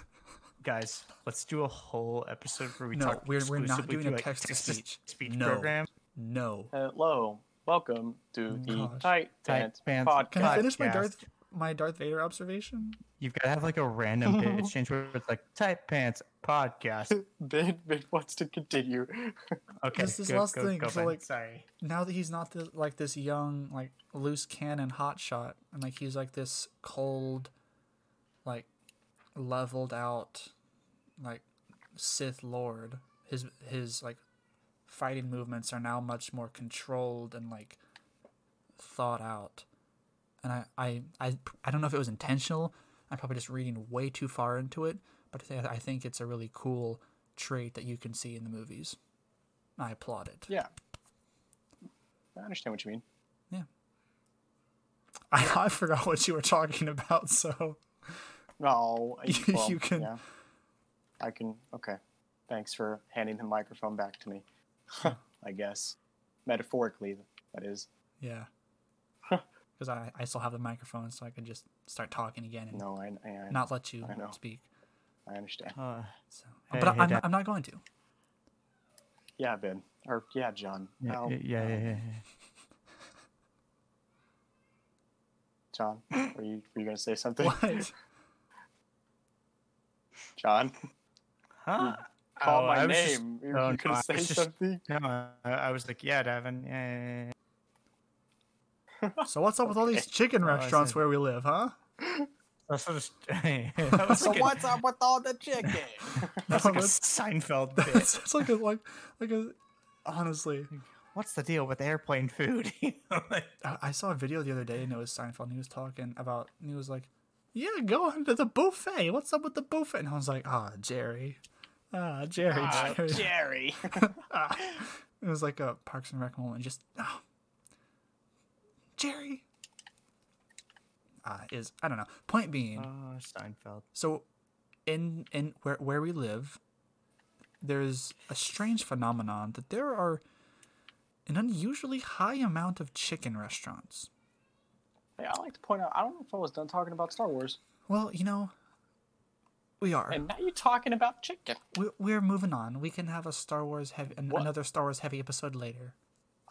guys, let's do a whole episode where we No, talk. we're- we're not exclusively doing a text-to-speech. speech No. program. no Hello, welcome to oh the Gosh. Tight Tight Pants Pants Podcast. can i finish my Podcast. darth my darth vader observation You've got to have like a random [LAUGHS] bit exchange where it's like tight pants podcast. [LAUGHS] Ben, Ben wants to continue. [LAUGHS] Okay, This is go, last go, thing, Go, so, Ben. like- Sorry. now that he's not the, like this young like loose cannon hotshot and like he's like this cold like leveled out like sith lord his his like fighting movements are now much more controlled and like thought out and I, I i i don't know if it was intentional i'm probably just reading way too far into it but i, think it's a really cool trait that you can see in the movies i applaud it yeah, I understand what you mean. Yeah. [LAUGHS] I, I forgot what you were talking about, so No, I- [LAUGHS] You well, can- Yeah, I can. Okay, thanks for handing the microphone back to me. [LAUGHS] I guess metaphorically, that is. yeah. Because I, I still have the microphone, so I can just start talking again and No, I, I, not let you I know. speak. I understand. Uh, So, Hey, but hey, I'm, I'm not going to. Yeah, Ben, or yeah, John. yeah, How- yeah, yeah, yeah, yeah. John, were you were you gonna say something? What? [LAUGHS] John, Huh? call Oh, my I was just- name. you oh, you no, gonna I say was just- something? No, I, I was like, yeah, Davin. Yeah, yeah, yeah, yeah. So what's up with all these chicken Oh, restaurants where we live, huh? That's what it's- [LAUGHS] [LAUGHS] that So like a- what's up with all the chicken? [LAUGHS] That's like a That's- Seinfeld bit. It's, it's like a like like a honestly. What's the deal with airplane food? Like- I, I saw a video the other day and it was Seinfeld and he was talking about and he was like, Yeah, go on to the buffet. What's up with the buffet? And I was like, Ah, Jerry. Ah, Jerry, Ah, Jerry. Jerry. Ah. It was like a Parks and Rec moment. Just oh, Jerry. Uh, is I don't know. Point being, oh, Seinfeld. so in in where where we live, there's a strange phenomenon that there are an unusually high amount of chicken restaurants. Hey, I like to point out. I don't know if I was done talking about Star Wars, Well, you know, we are. and now you're talking about chicken. We're, we're moving on. We can have a Star Wars heavy, an, another Star Wars heavy episode later.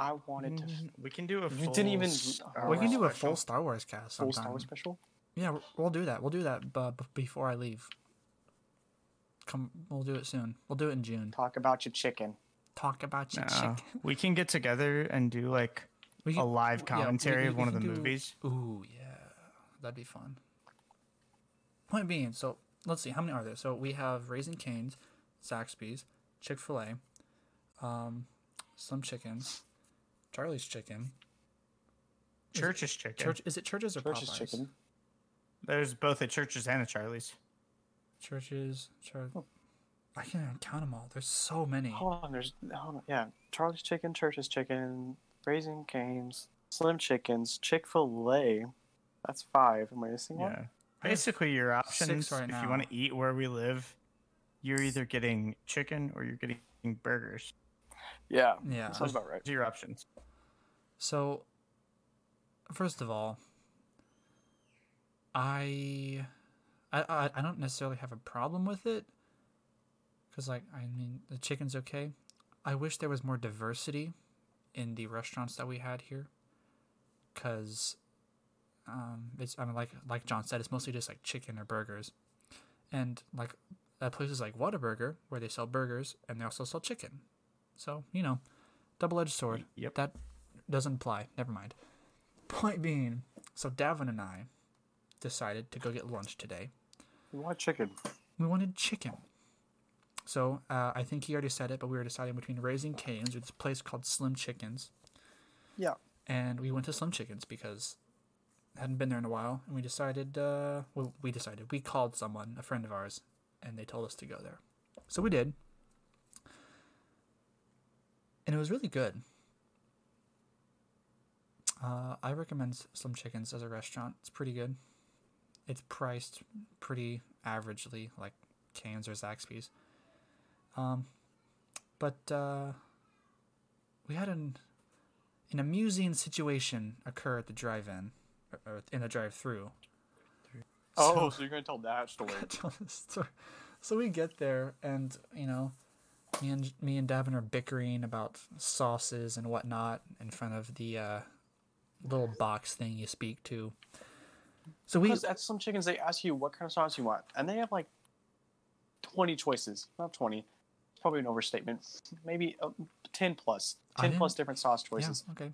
I wanted to We can do a. You full didn't even- Star we can do a Wars full. Star Wars cast full. Star Wars special. Yeah, we'll- we'll do that. We'll do that uh, b- before I leave. come. We'll do it soon. We'll do it in June. Talk about your chicken. Talk about your No, chicken. we can get together and do like We a can- live yeah, we- commentary we- of one of the do- movies. Ooh, yeah, that'd be fun. Point being, so let's see, how many are there? So we have Raising Cane's, Zaxby's, Chick Fil A, um, Slim Chickens, Charlie's Chicken. Is it Church's chicken. Church is it churches or Church's Popeyes? chicken. There's both a Church's and a Charlie's. Churches, Char- Oh. I can't even count them all. There's so many. Hold on, there's hold on. Yeah, Charlie's Chicken, Church's Chicken, Raising Cane's, Slim Chickens, Chick Fil A. That's five. Am I missing one? Yeah. one? Basically, your options right if now. you want to eat where we live, you're either getting chicken or you're getting burgers. Yeah, Yeah. sounds about right. Your options. So, first of all, I, I, I, I don't necessarily have a problem with it, because like I mean the chicken's okay. I wish there was more diversity in the restaurants that we had here, because, um, it's I mean like like John said, it's mostly just like chicken or burgers, and like at places like Whataburger where they sell burgers and they also sell chicken, so you know, double edged sword. Yep. That doesn't apply. Never mind. Point being, so Davin and I decided to go get lunch today. We want chicken. We wanted chicken. So uh, I think he already said it, but we were deciding between Raising Cane's or this place called Slim Chickens, Yeah. and we went to Slim Chickens because hadn't been there in a while, and we decided. Uh, well, we decided we called someone, a friend of ours, and they told us to go there. So we did, and it was really good. Uh, I recommend Slim Chickens as a restaurant. It's pretty good. It's priced pretty averagely, like Cane's or Zaxby's. Um, but uh, we had an an amusing situation occur at the drive-in or, in the drive-through. Oh, so you're gonna tell that story? [LAUGHS] Tell story. So we get there, and you know, me and me and Davin are bickering about sauces and whatnot in front of the uh, little box thing you speak to. So we Because at Slim Chickens, they ask you what kind of sauce you want, and they have like twenty choices. Not twenty. Probably an overstatement. Maybe uh, ten Ten plus different sauce yeah choices. okay.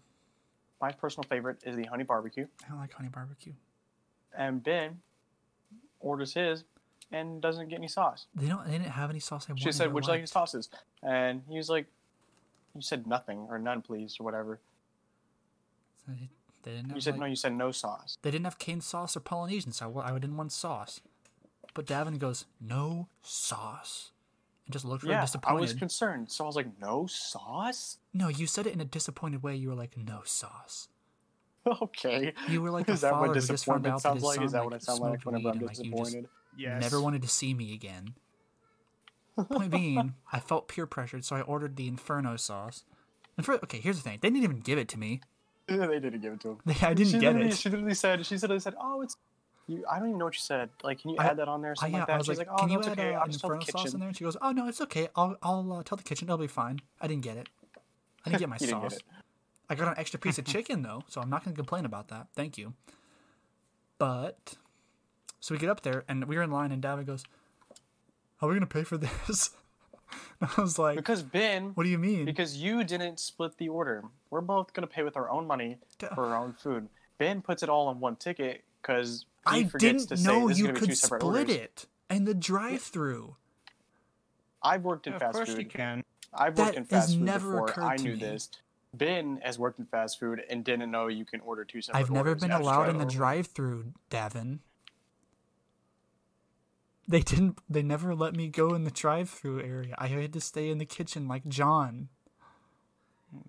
My personal favorite is the honey barbecue, I don't like honey barbecue. and Ben orders his and doesn't get any sauce. They don't. They didn't have any sauce. I She said, "Would you like any sauces?" And he was like, "You said nothing or none, please, or whatever." So they, didn't. You said like- no. You said no sauce. They didn't have cane sauce or Polynesian, so I, I didn't want sauce. But Davin goes, no sauce. And just looked really Yeah, I was concerned, so I was like, "No sauce." no, you said it in a disappointed way. You were like, no sauce. [LAUGHS] okay. You were like a is that what who just found disappointment sounds like? Is that like, what I sound like whenever I'm disappointed? Yes. never wanted to see me again. Point being, I felt peer pressured, so I ordered the Inferno sauce. And for, okay, here's the thing: they didn't even give it to me. they didn't give it to him. I didn't she get it. She literally said, she literally said, "Oh, it's." You, I don't even know what she said. Like, can you I- add that on there or I, something yeah, like that? I was She's like, like, "Oh, "Can no, you add okay. uh, I'll an just tell the Inferno sauce in there?" And she goes, "Oh no, it's okay. I'll I'll uh, tell the kitchen. It'll be fine. I didn't get it. I didn't [LAUGHS] get my You didn't get sauce. I got an extra piece of [LAUGHS] chicken though, so I'm not gonna complain about that. Thank you." But so we get up there and we're in line, and David goes, "How are we gonna pay for this?" [LAUGHS] and I was like, Because Ben, "What do you mean?" because you didn't split the order. We're both gonna pay with our own money Duh. for our own food. Ben puts it all on one ticket because I forgets didn't to say know this is you gonna be could two separate split orders. it in the drive-through. I've worked in of fast course food. you can. I've That worked in fast food never before. occurred I to knew me. this. Ben has worked in fast food and didn't know you can order two separate I've never orders been allowed in the drive-thru. drive-through, Davin. They didn't. They never let me go in the drive-through area. I had to stay in the kitchen like John. Oh,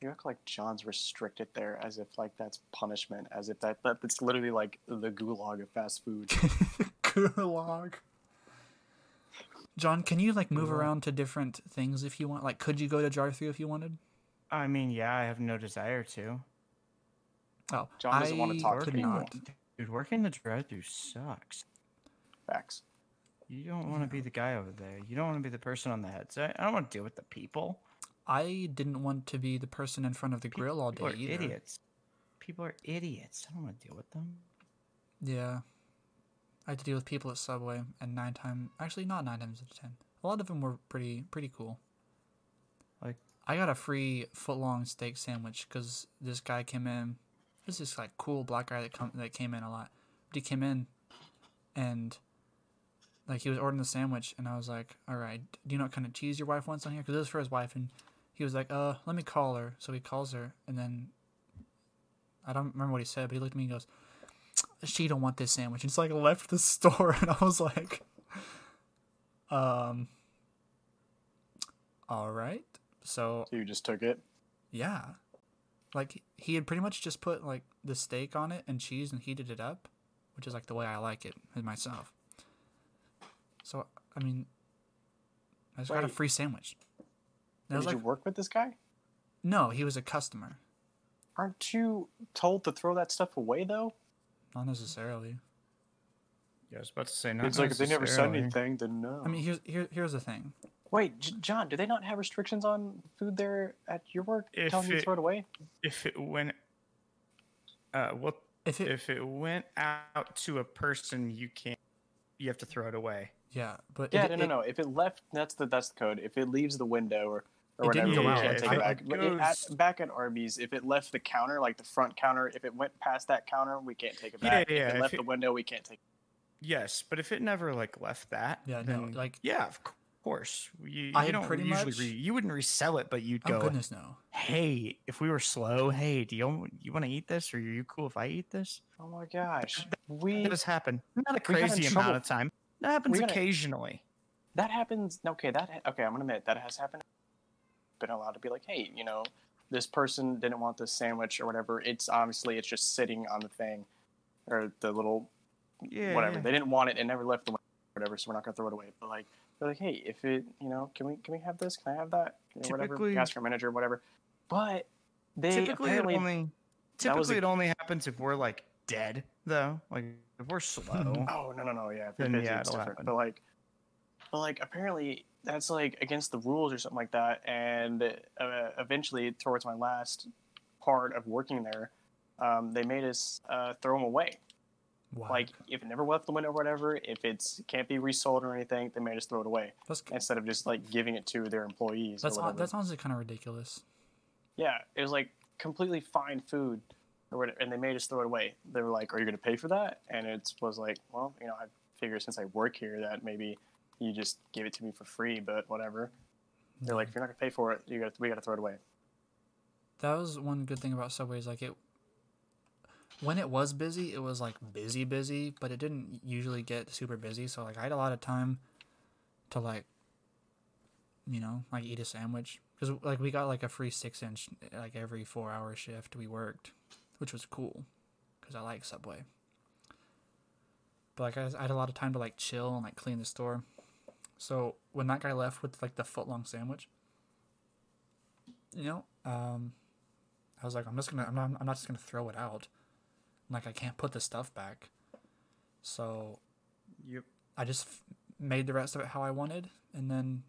you act like John's restricted there, as if like that's punishment, as if that, that that's literally like the gulag of fast food. [LAUGHS] Gulag. John, can you like move around to different things if you want? Like, could you go to drive-through if you wanted? I mean, yeah, I have no desire to. Oh, John doesn't I wanna talk to could people. not. Dude, working the drive-through sucks. Facts. You don't want to be the guy over there. You don't want to be the person on the headset. I don't want to deal with the people. I didn't want to be the person in front of the grill all day People are either. idiots. People are idiots. I don't want to deal with them. Yeah. I had to deal with people at Subway, and nine times actually not nine times out of ten. A lot of them were pretty pretty cool. Like- I got a free foot long steak sandwich because this guy came in. This is like cool black guy that come that came in a lot. But he came in, and like he was ordering the sandwich, and I was like, "All right, do you know what kind of cheese your wife wants on here?" Because it was for his wife, and he was like, "Uh, let me call her." So he calls her, and then I don't remember what he said, but he looked at me and goes, "She don't want this sandwich." And it's like left the [LAUGHS] store, and I was like, "Um, all right." So So you just took it. yeah, like he had pretty much just put like the steak on it and cheese and heated it up, which is like the way I like it myself. So I mean, I just got a free sandwich. And I was Did like, you work with this guy? no, he was a customer. Aren't you told to throw that stuff away though? Not necessarily. Yeah, I was about to say not it's like if they never said anything, then no. I mean, here's here, here's the thing. wait, J- John, do they not have restrictions on food there at your work? If telling you to throw it away? if it went, uh, what If it, if it went out to a person you can't, you have to throw it away. Yeah, but Yeah, it, no, no, it- no. If it left, that's the that's the code. If it leaves the window or or It whatever, didn't you go out. can't Yeah, take it it back. But it- at, goes- back at Arby's, if it left the counter, like the front counter, if it went past that counter, we can't take it back. yeah, yeah, If it if left it- the window, we can't take. it. Yes, but if it never like left that, Yeah, no, like- yeah, of course, you, I you had don't pretty usually much- re, you wouldn't resell it, but you'd go. oh go, goodness no. hey, if we were slow, hey, do you you want to eat this, or are you cool if I eat this? Oh my gosh, we That does happen. Not a We got in crazy trouble. amount of time. That happens in- occasionally. that happens. Okay, that okay. I'm gonna admit that has happened. Been allowed to be like, hey, you know, this person didn't want this sandwich or whatever. It's obviously it's just sitting on the thing, or the little Yeah, whatever. yeah. They didn't want it and never left the whatever, so we're not gonna throw it away. But like they're like, hey, if it you know, can we can we have this? Can I have that? You know, whatever. Ask your manager, whatever. But they typically it only typically a- it only happens if we're like dead though. Like if we're slow. [LAUGHS] Oh no no no yeah, if you're Then, busy, yeah, it's it'll different. happen. But like, but like apparently that's like against the rules or something like that. And uh, eventually, towards my last part of working there, um, they made us uh, throw them away. Wow. Like if it never left the window or whatever, if it's can't be resold or anything, they made us throw it away that's instead of just like giving it to their employees. that's or hon- whatever. that's honestly kind of ridiculous. Yeah, it was like completely fine food, or whatever, and they made us throw it away. They were like, "Are you going to pay for that?" And it was like, "Well, you know, I figure since I work here that maybe you just give it to me for free, but whatever." They're like, "If you're not going to pay for it, you got we got to throw it away." That was one good thing about Subway is like it when it was busy, it was like busy busy, but it didn't usually get super busy, so like I had a lot of time to like you know, like eat a sandwich cuz like we got like a free 6 inch like every 4 hour shift we worked, which was cool cuz I like Subway. But like I, I had a lot of time to like chill and like clean the store. So when that guy left with like the foot long sandwich, you know, um, I was like, I'm just gonna, I'm not, I'm not just gonna throw it out. Like I can't put the stuff back. So Yep. I just f- made the rest of it how I wanted, and then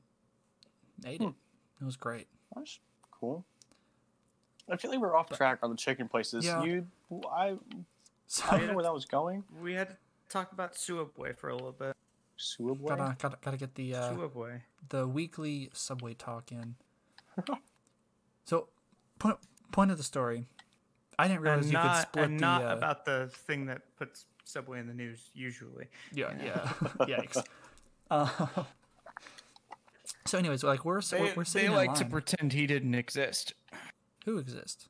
ate it. It was great. That's cool. I feel like we're off track on the chicken places. Yeah. You, I, So I don't know where that was going. We had to talk about Suabway for a little bit. Subway. gotta, gotta, gotta get the uh, Suabway. the weekly Subway talk in. so, point point of the story. I didn't realize And you could not, split and the. not uh, about the thing that puts Subway in the news usually. Yeah, yeah. [LAUGHS] Yikes. Uh, [LAUGHS] so, anyways, like we're They, we're, we're they sitting in like to pretend he didn't exist. Who exist?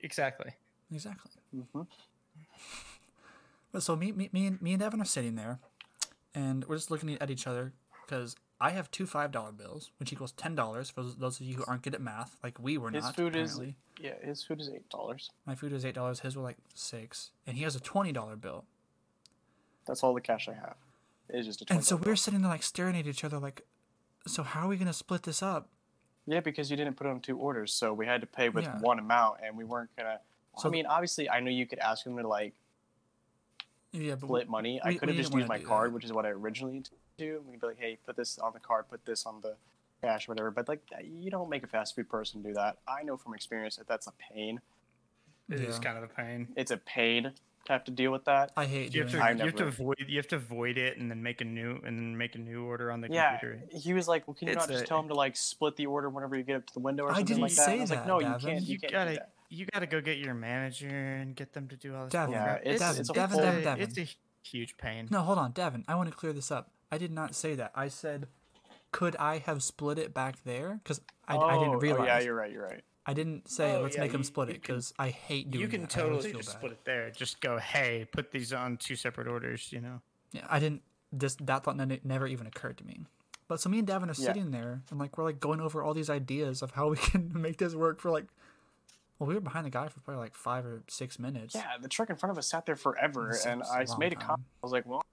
Exactly. Exactly. Mhm. But so me, me, me, and me and Evan are sitting there, and we're just looking at each other because I have two five dollar bills, which equals ten dollars for those- those of you who aren't good at math, like we were His not. food apparently. is yeah. His food is eight dollars. My food is eight dollars. His were like six, and he has a twenty dollar bill. That's all the cash I have. It's just a. twenty. And so $20 we're sitting there like staring at each other, like, so how are we gonna split this up? Yeah, because you didn't put it on two orders, so we had to pay with Yeah. one amount, and we weren't gonna. So- I mean, obviously, I know you could ask them to like Yeah, but split money. I could have just used my card, that. which is what I originally t- do. We'd be like, hey, put this on the card, put this on the cash, or whatever. But like, uh, you don't make a fast food person do that. I know from experience that that's a pain. It is Yeah. kind of a pain. It's a pain. Have to deal with that. I hate You doing have to I that. you have to avoid. you have to void it and then make a new and then make a new order on the Yeah, computer. he was like, "Well, can you It's not just a- tell him to like split the order whenever you get up to the window or I something didn't like that?" say I was like, that, "No, you can't. You, You can't gotta do that." you gotta go get your manager and get them to do all this. Devin, Yeah, bullcrap. it's- Devin, it's a Devin, whole- Devin, Devin. It's a huge pain. No, hold on, Devin. I want to clear this up. I did not say that. I said, could I have split it back there? Because I, I Oh, didn't realize. Oh, yeah, you're right. You're right. I didn't say Oh, let's yeah, make them split it because I hate doing you can that. Totally just bad. split it there. Just go, hey, put these on two separate orders. You know. Yeah, I didn't. This that thought ne- never even occurred to me. But so me and Davin are Yeah. sitting there and like we're like going over all these ideas of how we [LAUGHS] can make this work for like. Well, we were behind the guy for probably like five or six minutes. Yeah, the truck in front of us sat there forever, It's- and it's a I long made a comment. I was like, "Well,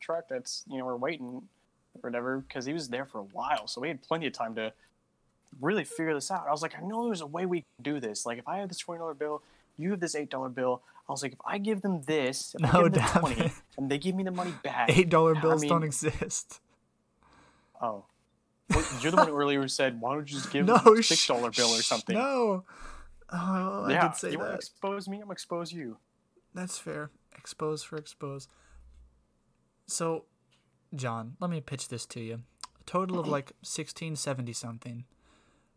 truck, that's you know we're waiting or whatever," because he was there for a while, so we had plenty of time to really figure this out. I was like, "I know there's a way we can do this. Like, if I have this twenty dollar bill, you have this eight dollar bill." I was like, "If I give them this, if I No, give them twenty, and they give me the money back, [LAUGHS] Eight dollar I bills don't exist. oh." Well, you're the one earlier who said, "Why don't you just give [LAUGHS] No, them a six dollar bill or something?" No. Oh, I yeah, did say you want to that. expose me? I'm gonna expose you. That's fair. Expose for expose. So, John, let me pitch this to you. A total of mm-hmm. like sixteen seventy something.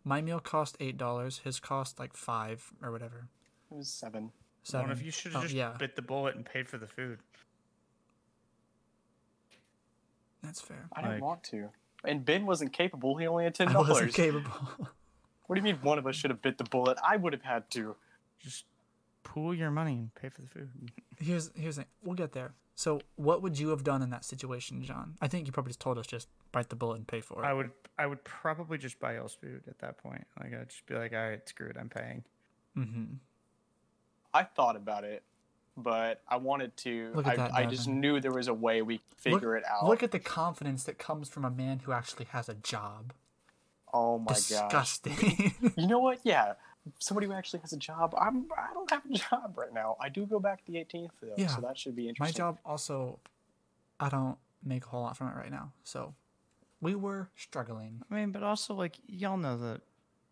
My meal cost eight dollars. His cost like five or whatever. It was seven. Seven. One of you should Oh, just yeah, bit the bullet and paid for the food. that's fair. I didn't Like- want to. And Ben wasn't capable. He only had ten I wasn't dollars. capable. [LAUGHS] What do you mean one of us should have bit the bullet? I would have had to. Just pool your money and pay for the food. here's here's the We'll get there. So, what would you have done in that situation, John? I think you probably just told us just bite the bullet and pay for it. I would I would probably just buy else food at that point. Like I'd just be like, all right, screw it, I'm paying. mm-hmm. I thought about it, but I wanted to. Look at I, that, I just knew there was a way we could figure it out. Look at the confidence that comes from a man who actually has a job. oh my god! Disgusting. [LAUGHS] You know what? Yeah. Somebody who actually has a job. I'm. I don't have a [LAUGHS] job right now. I do go back the 18th though, Yeah. so that should be interesting. My job also, I don't make a whole lot from it right now. So, we were struggling. I mean, but also like y'all know that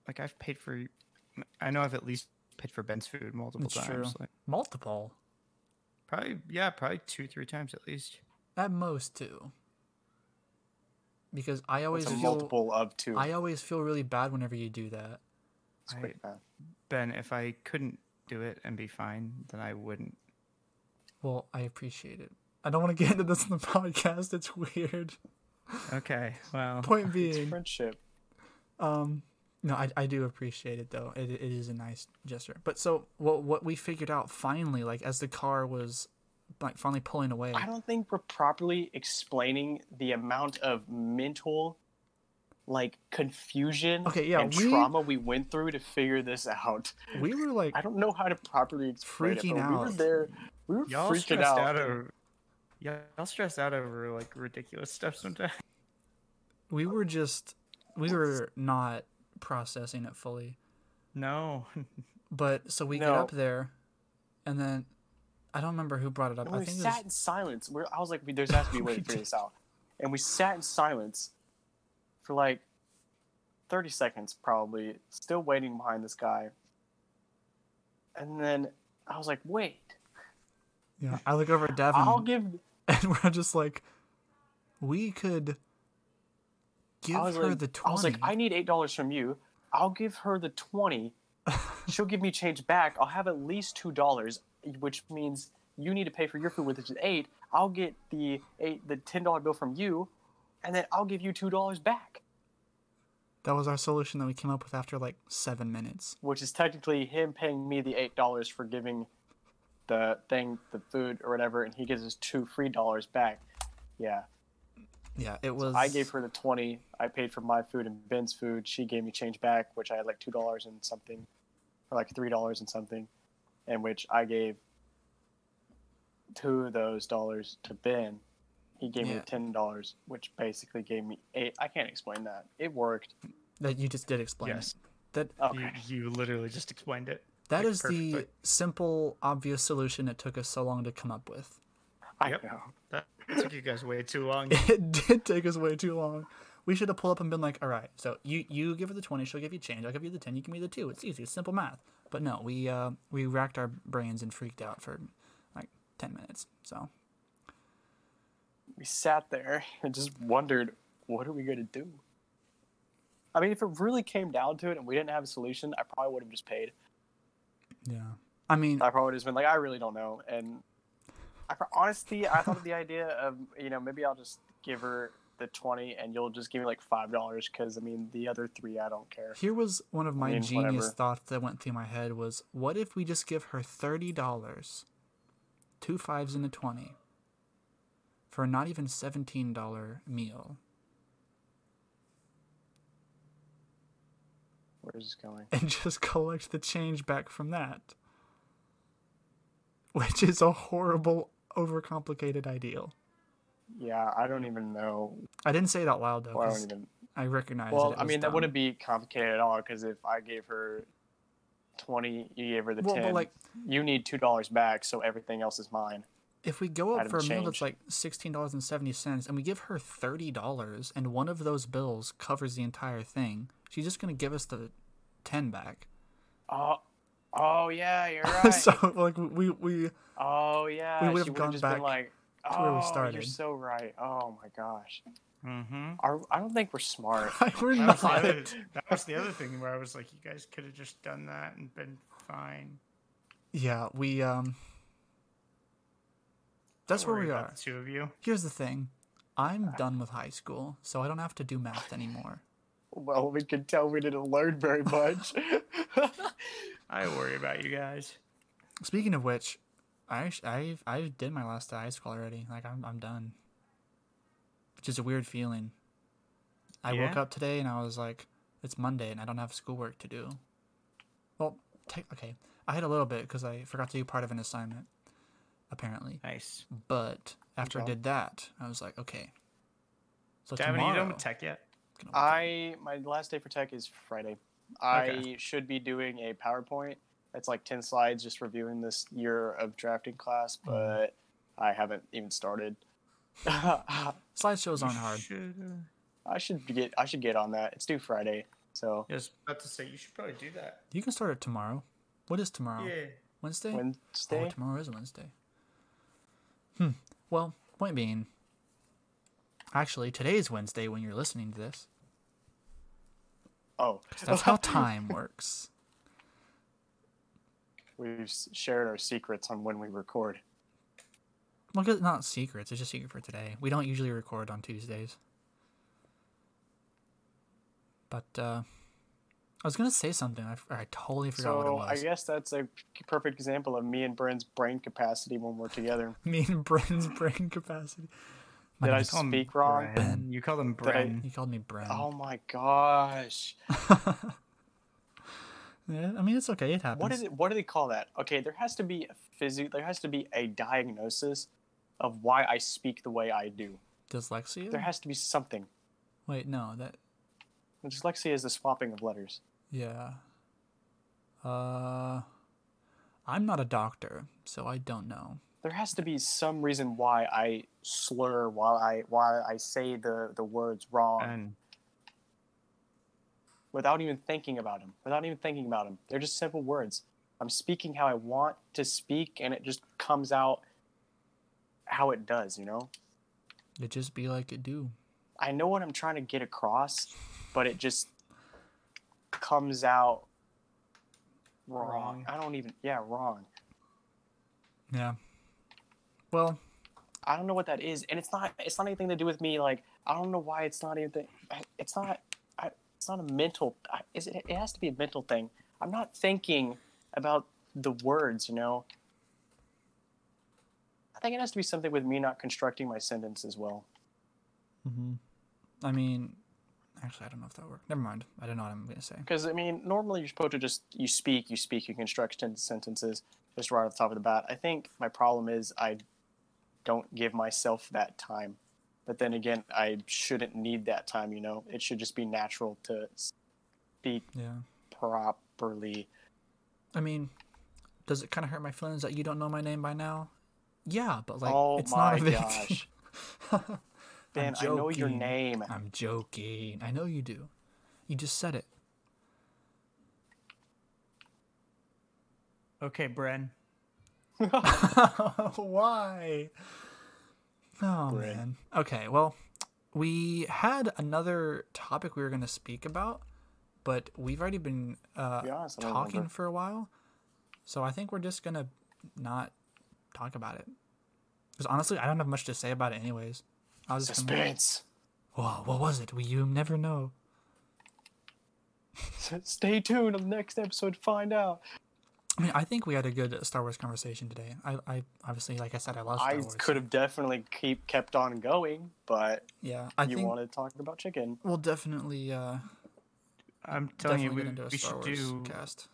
like I've paid for I know I've at least paid for Ben's food multiple It's times. true. Like Multiple, probably yeah, probably two, three times at least. at most two. Because I always a feel, multiple of two. I always feel really bad whenever you do that. It's quite bad. Ben, if I couldn't do it and be fine, then I wouldn't. Well, I appreciate it. I don't want to get into this in the [LAUGHS] podcast. It's weird. Okay, well, Point It's being, friendship. um, no, I, I do appreciate it though. It, it is a nice gesture. But so what what we figured out finally, like as the car was like finally pulling away. I don't think we're properly explaining the amount of mental like confusion Okay, yeah, and we- trauma we went through to figure this out. We were like I don't know how to properly explain Freaking it, but we were there. We were y'all freaking stressed out. out, over y'all stressed out over like ridiculous stuff sometimes. [LAUGHS] we were just we were not processing it fully. No, But so we get up there, and then I don't remember who brought it up. And I we think it sat was, in silence. We're, I was like, "There's [LAUGHS] has to be a way to figure this out," and we sat in silence for like thirty seconds, probably, still waiting behind this guy. And then I was like, "Wait, yeah. I look over at Devin, I'll give." [LAUGHS] and we're just like, we could give her like, the I twenty. was like, I need eight dollars from you. I'll give her the twenty. [LAUGHS] She'll give me change back. I'll have at least two dollars, which means you need to pay for your food, which is eight. I'll get the eight, the ten dollar bill from you, and then I'll give you two dollars back, that was our solution that we came up with after like seven minutes. which is technically him paying me the eight dollars for giving the thing, the food or whatever, and he gives us two free dollars back. Yeah, Yeah, it was. I gave her the twenty. I paid for my food and Ben's food. She gave me change back, which I had like two dollars and something, or like three dollars and something, and which I gave two of those dollars to Ben. He gave Yeah. me ten dollars, which basically gave me eight. I can't explain that. It worked. that you just did explain. Yes. It. That Okay. you, you literally just explained it. that like, is the simple, obvious solution it took us so long to come up with. I Yep. know. That took you guys way too long. [LAUGHS] It did take us way too long. We should have pulled up and been like, all right, so you you give her the twenty, she'll give you change. I'll give you the ten, you give me the two. It's easy, it's simple math. But no, we uh we racked our brains and freaked out for like ten minutes. So we sat there and just wondered, what are we gonna do? I mean, if it really came down to it and we didn't have a solution, I probably would have just paid. yeah, I mean, I probably would have just been like, I really don't know. And I, honestly, I thought of the [LAUGHS] idea of, you know, maybe I'll just give her the 20 and you'll just give me like $5 because, I mean, the other three, I don't care. here was one of my mean, genius whatever. thoughts that went through my head was, what if we just give her thirty dollars, two fives and a twenty, for a not even seventeen dollar meal, Where's this going? and [LAUGHS] just collect the change back from that? Which is a horrible, overcomplicated ideal. Yeah, I don't even know. I didn't say it out loud though. Well, I don't even. I recognize. It. Well, I mean, that wouldn't be complicated at all because if I gave her 20, you gave her the Well, but, 10, like- you need $2 back, so everything else is mine. If we go up for a meal that's like sixteen dollars and seventy cents, and we give her thirty dollars, and one of those bills covers the entire thing, she's just gonna give us the ten back. Oh, oh yeah, you're [LAUGHS] right. so like we we oh yeah, we would've gone just back been like, to oh, where we You're started." so right. Oh my gosh, Mm-hmm. Are, I don't think we're smart. [LAUGHS] we're That was, not. other, that was the other thing where I was like, you guys could have just done that and been fine. Yeah, we um. That's where we are. The two of you. Here's the thing, I'm uh. done with high school, so I don't have to do math anymore. well, we could tell we didn't learn very much. [LAUGHS] [LAUGHS] I worry about you guys. Speaking of which, I act- I I did my last high school already. Like I'm I'm done. Which is a weird feeling. I woke up today and I was like, it's Monday and I don't have schoolwork to do. Well, te- okay, I had a little bit because I forgot to do part of an assignment, apparently. Nice. But after I did that, I was like, okay. So Davin, you tomorrow, done with tech yet? gonna wake up. I my last day for tech is Friday. I Okay. should be doing a PowerPoint. It's like ten slides, just reviewing this year of drafting class, Mm-hmm. but I haven't even started. I [LAUGHS] slideshows aren't hard. Should, uh, should get I should get on that. It's due Friday, so I was about to say you should probably do that. You can start it tomorrow. What is tomorrow? Yeah. Wednesday. Wednesday. Oh, tomorrow is Wednesday. Hmm. Well, point being, actually, today is Wednesday when you're listening to this. Oh, That's how [LAUGHS] time works. we've shared our secrets on when we record. Well, 'cause- not secrets. It's just secret for today. We don't usually record on Tuesdays. But uh, I was gonna say something. I totally forgot So what I it was. I guess that's a perfect example of me and Bryn's brain capacity when we're together. [LAUGHS] Me and Bren's brain capacity. My Did I name's- Call him speak wrong? Bren. You called him Did I- Bren. He called me Bren. Oh my gosh! [LAUGHS] Yeah, I mean it's okay. It happens. What is it? What do they call that? Okay, there has to be a physio. There has to be a diagnosis of why I speak the way I do. Dyslexia? There has to be something. Wait, no. That Dyslexia is the swapping of letters. Yeah. Uh, I'm not a doctor, so I don't know. There has to be some reason why I slur while I while I say the the words wrong And without even thinking about them. Without even thinking about them. They're just simple words. I'm speaking how I want to speak, and it just comes out how it does. You know. It just be like it do. I know what I'm trying to get across, but it just comes out wrong. Wrong. I don't even yeah, wrong. Yeah. Well, I don't know what that is, and it's not it's not anything to do with me like I don't know why it's not anything it's not I, it's not a mental I- is it it has to be a mental thing. I'm not thinking about the words, you know. I think it has to be something with me not constructing my sentence as well. hmm I mean, actually, I don't know if that worked. Never mind. I don't know what I'm gonna say. Because I mean, normally you're supposed to just you speak, you speak, you construct sen- sentences just right off the top of the bat. I think my problem is I don't give myself that time. But then again, I shouldn't need that time. You know, it should just be natural to speak Yeah. properly. I mean, does it kind of hurt my feelings that you don't know my name by now? Yeah, but like, oh it's my not a big gosh. [LAUGHS] Ben! I'm I know your name. I'm joking. I know you do. You just said it. okay, Bren. [LAUGHS] Why? Oh Great. man. Okay, well, we had another topic we were going to speak about, but we've already been uh, be honest, talking for a while, so I think we're just gonna not talk about it. Because honestly, I don't have much to say about it, anyways. I was just gonna, Suspense. Whoa, what was it? We you never know. Stay tuned on the next episode to find out. I mean, I think we had a good Star Wars conversation today. I, I obviously, like I said, I love Star I Wars. could have definitely keep kept on going, but Yeah, I you think wanted to talk about chicken. we'll definitely, uh, I'm telling definitely you, get we, into a we should Wars do. cast.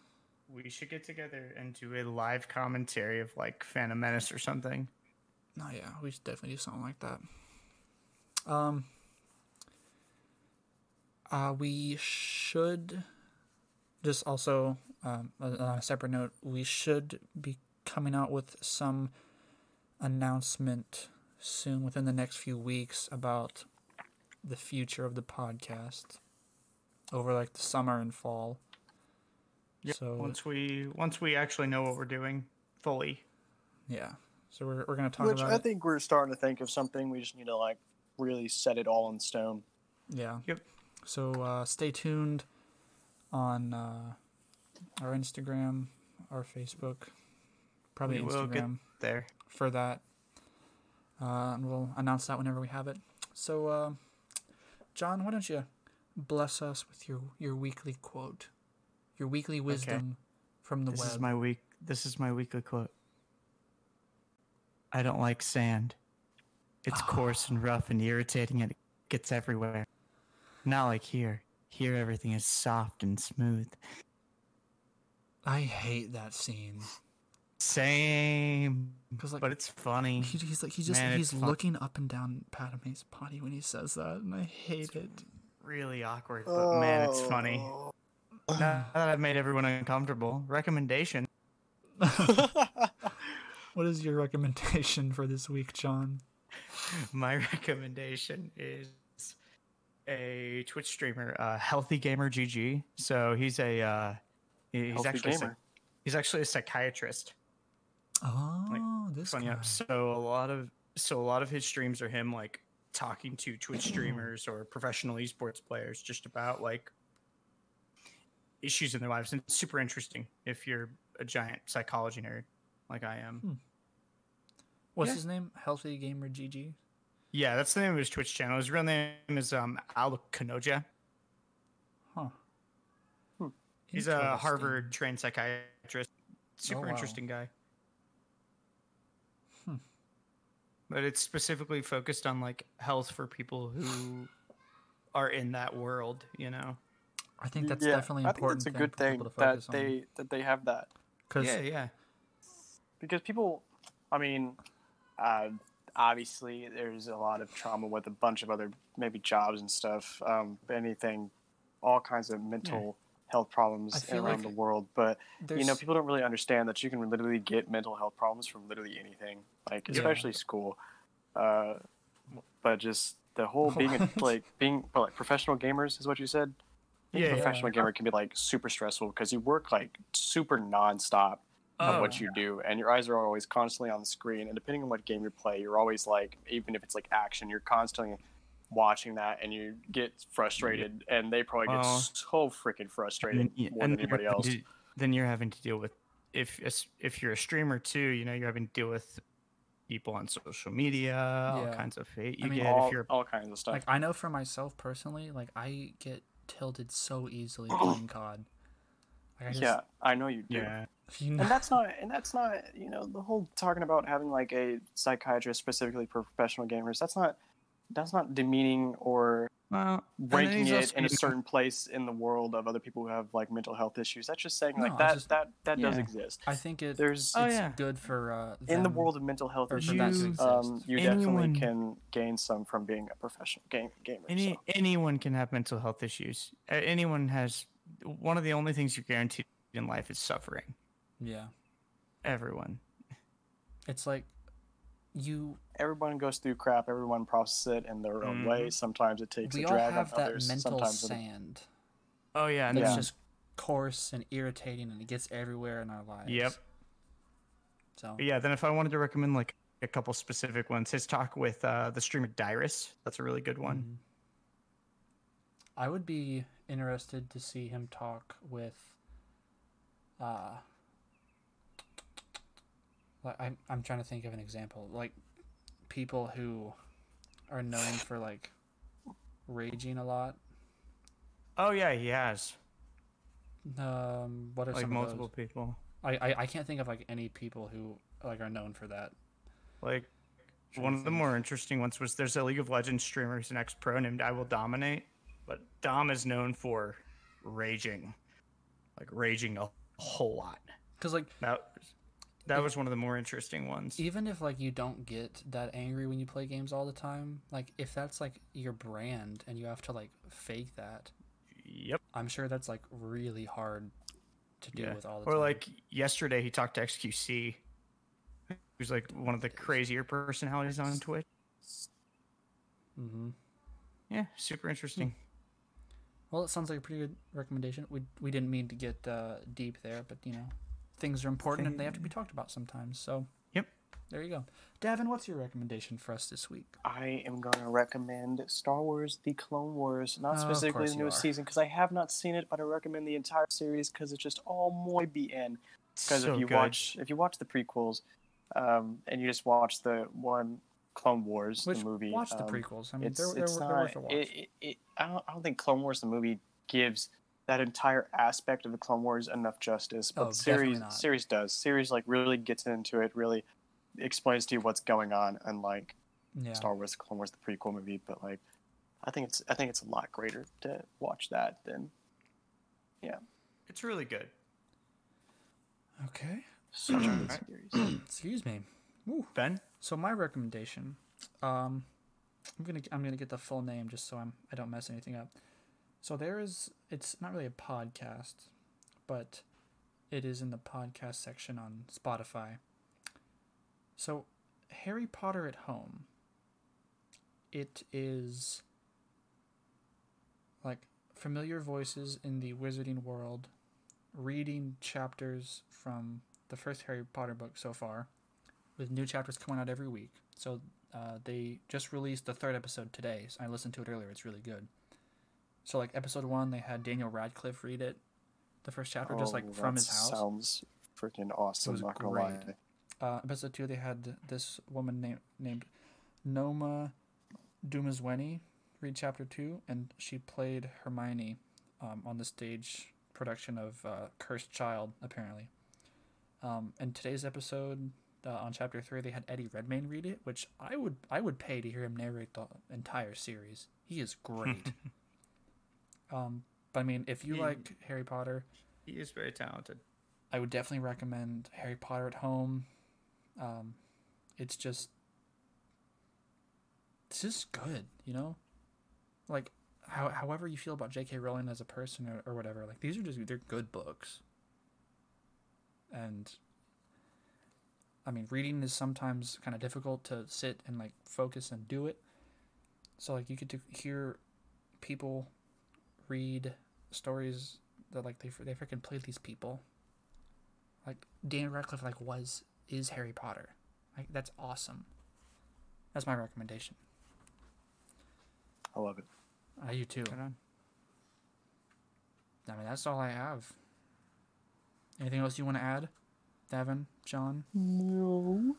We should get together and do a live commentary of like Phantom Menace or something. No, yeah, we should definitely do something like that. Um, uh, we should just also, um, on a separate note, we should be coming out with some announcement soon within the next few weeks about the future of the podcast over like the summer and fall. Yep. So Once we once we actually know what we're doing fully. yeah, so we're we're gonna talk Which about I it. think we're starting to think of something. We just need to like really set it all in stone. Yeah. Yep. So uh, stay tuned on uh, our Instagram, our Facebook, probably We will get Instagram there. for that. Uh, and we'll announce that whenever we have it. So, uh, John, why don't you bless us with your, your weekly quote, your weekly wisdom from the This web. is my week. This is my weekly quote. I don't like sand. It's ah. coarse and rough and irritating, and it gets everywhere. Not like here. Here, everything is soft and smooth. I hate that scene Same, because like but it's funny. he, he's like he just Man, he's it's fun. looking up and down Padme's body when he says that, and I hate it. Really awkward, but man, it's funny. Oh. Now [SIGHS] that I've made everyone uncomfortable, recommendation. [LAUGHS] What is your recommendation for this week, John? [LAUGHS] My recommendation is a Twitch streamer, uh, Healthy Gamer GG. So he's a uh, he- he's Healthy actually a, gamer. he's actually a psychiatrist. Oh, this Funny guy. So a lot of so a lot of his streams are him like talking to Twitch [CLEARS THROAT] streamers or professional esports players just about like issues in their lives, and it's super interesting if you're a giant psychology nerd like I am. What's yeah. his name? Healthy Gamer GG. Yeah, that's the name of his Twitch channel. His real name is um Alok Kanojia. Huh. He's a Harvard trained psychiatrist. Super wow. interesting guy. Hmm. But it's specifically focused on like health for people who are in that world, you know. I think that's yeah, definitely I think important. it's a good thing that focus on. they that they have that Cause Yeah, yeah. because people, I mean, uh, obviously there's a lot of trauma with a bunch of other maybe jobs and stuff, um, anything, all kinds of mental health problems around like the world. But there's you know, people don't really understand that you can literally get mental health problems from literally anything, like Yeah. especially school. Uh, but just the whole being a, [LAUGHS] like being well, like professional gamers is what you said. Yeah, a yeah. professional gamer can be like super stressful because you work like super nonstop of Oh, what you do, and your eyes are always constantly on the screen. And depending on what game you play, you're always like, even if it's like action, you're constantly watching that, and you get frustrated. And they probably get so freaking frustrated And, y- more and than anybody else. to- then you're having to deal with if if you're a streamer too, you know, you're having to deal with people on social media, all Yeah. kinds of hate you I mean, get all, if you're all kinds of stuff. like I know for myself personally, like I get tilted so easily [CLEARS THROAT] playing COD. Like I just, yeah, I know you do. yeah. [LAUGHS] you know, and that's not and that's not you know the whole talking about having like a psychiatrist specifically for professional gamers that's not that's not demeaning or Well, ranking it also, in a certain place in the world of other people who have like mental health issues that's just saying No, like it's that just- that that does Yeah. exist I think it there's Oh, it's yeah. good for uh, in the world of mental health issues You- um, you Anyone- definitely can gain some from being a professional game gamer Any so. anyone can have mental health issues. Uh, anyone has one of the only things you're guaranteed in life is suffering. yeah, Everyone. it's like you. everyone goes through crap everyone processes it in their own Mhm. way sometimes it takes We a all drag have on that others mental sometimes it- sand Oh yeah, and that's Yeah. just coarse and irritating, and it gets everywhere in our lives. Yep. So But yeah, then if I wanted to recommend like a couple specific ones, his talk with uh, the streamer Dyrus, that's a really good one. Mhm. I would be interested to see him talk with. Uh, like I'm I'm trying to think of an example, like people who are known for like raging a lot. Oh yeah, he has Um, what are like some multiple of those? people. I, I I can't think of like any people who like are known for that. Like one of the more interesting ones was there's a League of Legends streamer who's an ex pro named I Will Dominate, but Dom is known for raging, like raging a whole lot. Because like That that was one of the more interesting ones. even if like you don't get that angry when you play games all the time, like if that's like your brand and you have to like fake that, Yep. I'm sure that's like really hard to deal Yeah. with all the Or time. like yesterday, he talked to XQC, who's like one of the crazier personalities on Twitch. Mm-hmm. Yeah, super interesting. Well, it sounds like a pretty good recommendation. We we didn't mean to get uh, deep there, but you know, things are important and they have to be talked about sometimes. So, Yep. there you go. Davin, what's your recommendation for us this week? I am going to recommend Star Wars: The Clone Wars, not Oh, specifically the you newest season because I have not seen it, but I recommend the entire series because it's just all muy bien. Because So if you good. watch if you watch the prequels, um, and you just watch the one Clone Wars, Which the movie, watch the um, prequels. I mean, it's they're, they're, it's they're not. worth a watch. It, it, it, I don't I don't think Clone Wars the movie gives that entire aspect of the Clone Wars enough justice, but Oh, the series definitely not. series does. Series like really gets into it, really explains to you what's going on, unlike yeah. Star Wars Clone Wars the prequel movie. But like, I think it's I think it's a lot greater to watch that than yeah, it's really good. Okay. such a good Alright. series. Excuse me. Woo. Ben, So my recommendation, um, I'm gonna I'm gonna get the full name just so I'm I don't mess anything up. So there is it's not really a podcast, but it is in the podcast section on Spotify. So Harry Potter at Home. It is like familiar voices in the wizarding world reading chapters from the first Harry Potter book so far with new chapters coming out every week. So uh, they just released the third episode today. So I listened to it earlier. It's really good. So like episode one, they had Daniel Radcliffe read it, the first chapter, just like Oh, from his house. Sounds freaking awesome. was not gonna lie. great. Uh, episode two, they had this woman named named Noma Dumezweni read chapter two, and she played Hermione um, on the stage production of uh, Cursed Child, apparently. Um, and today's episode uh, on chapter three, they had Eddie Redmayne read it, which I would I would pay to hear him narrate the entire series. He is great. [LAUGHS] um, but I mean, if you He- like Harry Potter, he is very talented. I would definitely recommend Harry Potter at Home. Um, it's just, it's just good, you know. Like, how however you feel about J.K. Rowling as a person or, or whatever, like these are just they're good books. And, I mean, reading is sometimes kind of difficult to sit and like focus and do it. So like you get to hear people read stories that like they they freaking played these people like Daniel Radcliffe like was is Harry Potter. Like that's awesome. That's my recommendation. I love it. Uh, you too. Right on. I mean that's all I have. Anything else you want to add, Devin, John? No,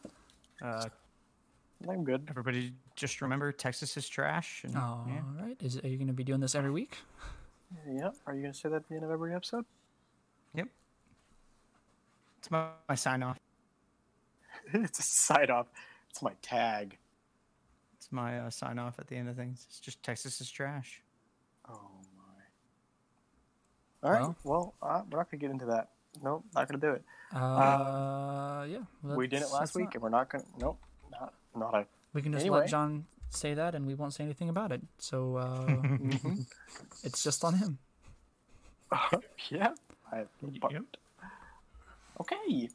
Uh, I'm good. everybody, just remember Texas is trash. And, All yeah. right. Is are you going to be doing this every week? Yep. Are you gonna say that at the end of every episode? Yep. It's my, my sign off. [LAUGHS] it's a sign off. It's my tag. It's my uh, sign off at the end of things. It's just Texas is trash. Oh my. All right. Well- Well, uh, we're not gonna get into that. Nope, not gonna do it. Uh, yeah. we did it last week, not. and we're not gonna. Nope, not not a. We can just Anyway. let John say that, and we won't say anything about it. So uh, Mhm. [LAUGHS] it's just on him. [LAUGHS] yeah. I, but- Yep. Okay.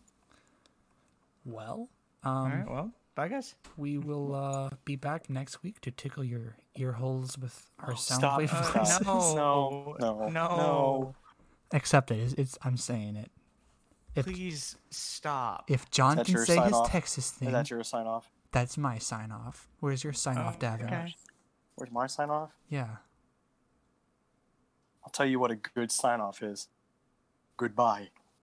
Well, All um, right. Well, bye, guys. we will uh, be back next week to tickle your ear holes with our Oh, sound stop. wave Uh, voices. [LAUGHS] no. No, no, no, no. Accept it. It's, it's I'm saying it. If Please stop. if John can say his off? Texas thing, Is that your sign off? that's my sign off. Where's your sign off, Oh, Davin? okay. Where's my sign off? Yeah. I'll tell you what a good sign off is. Goodbye.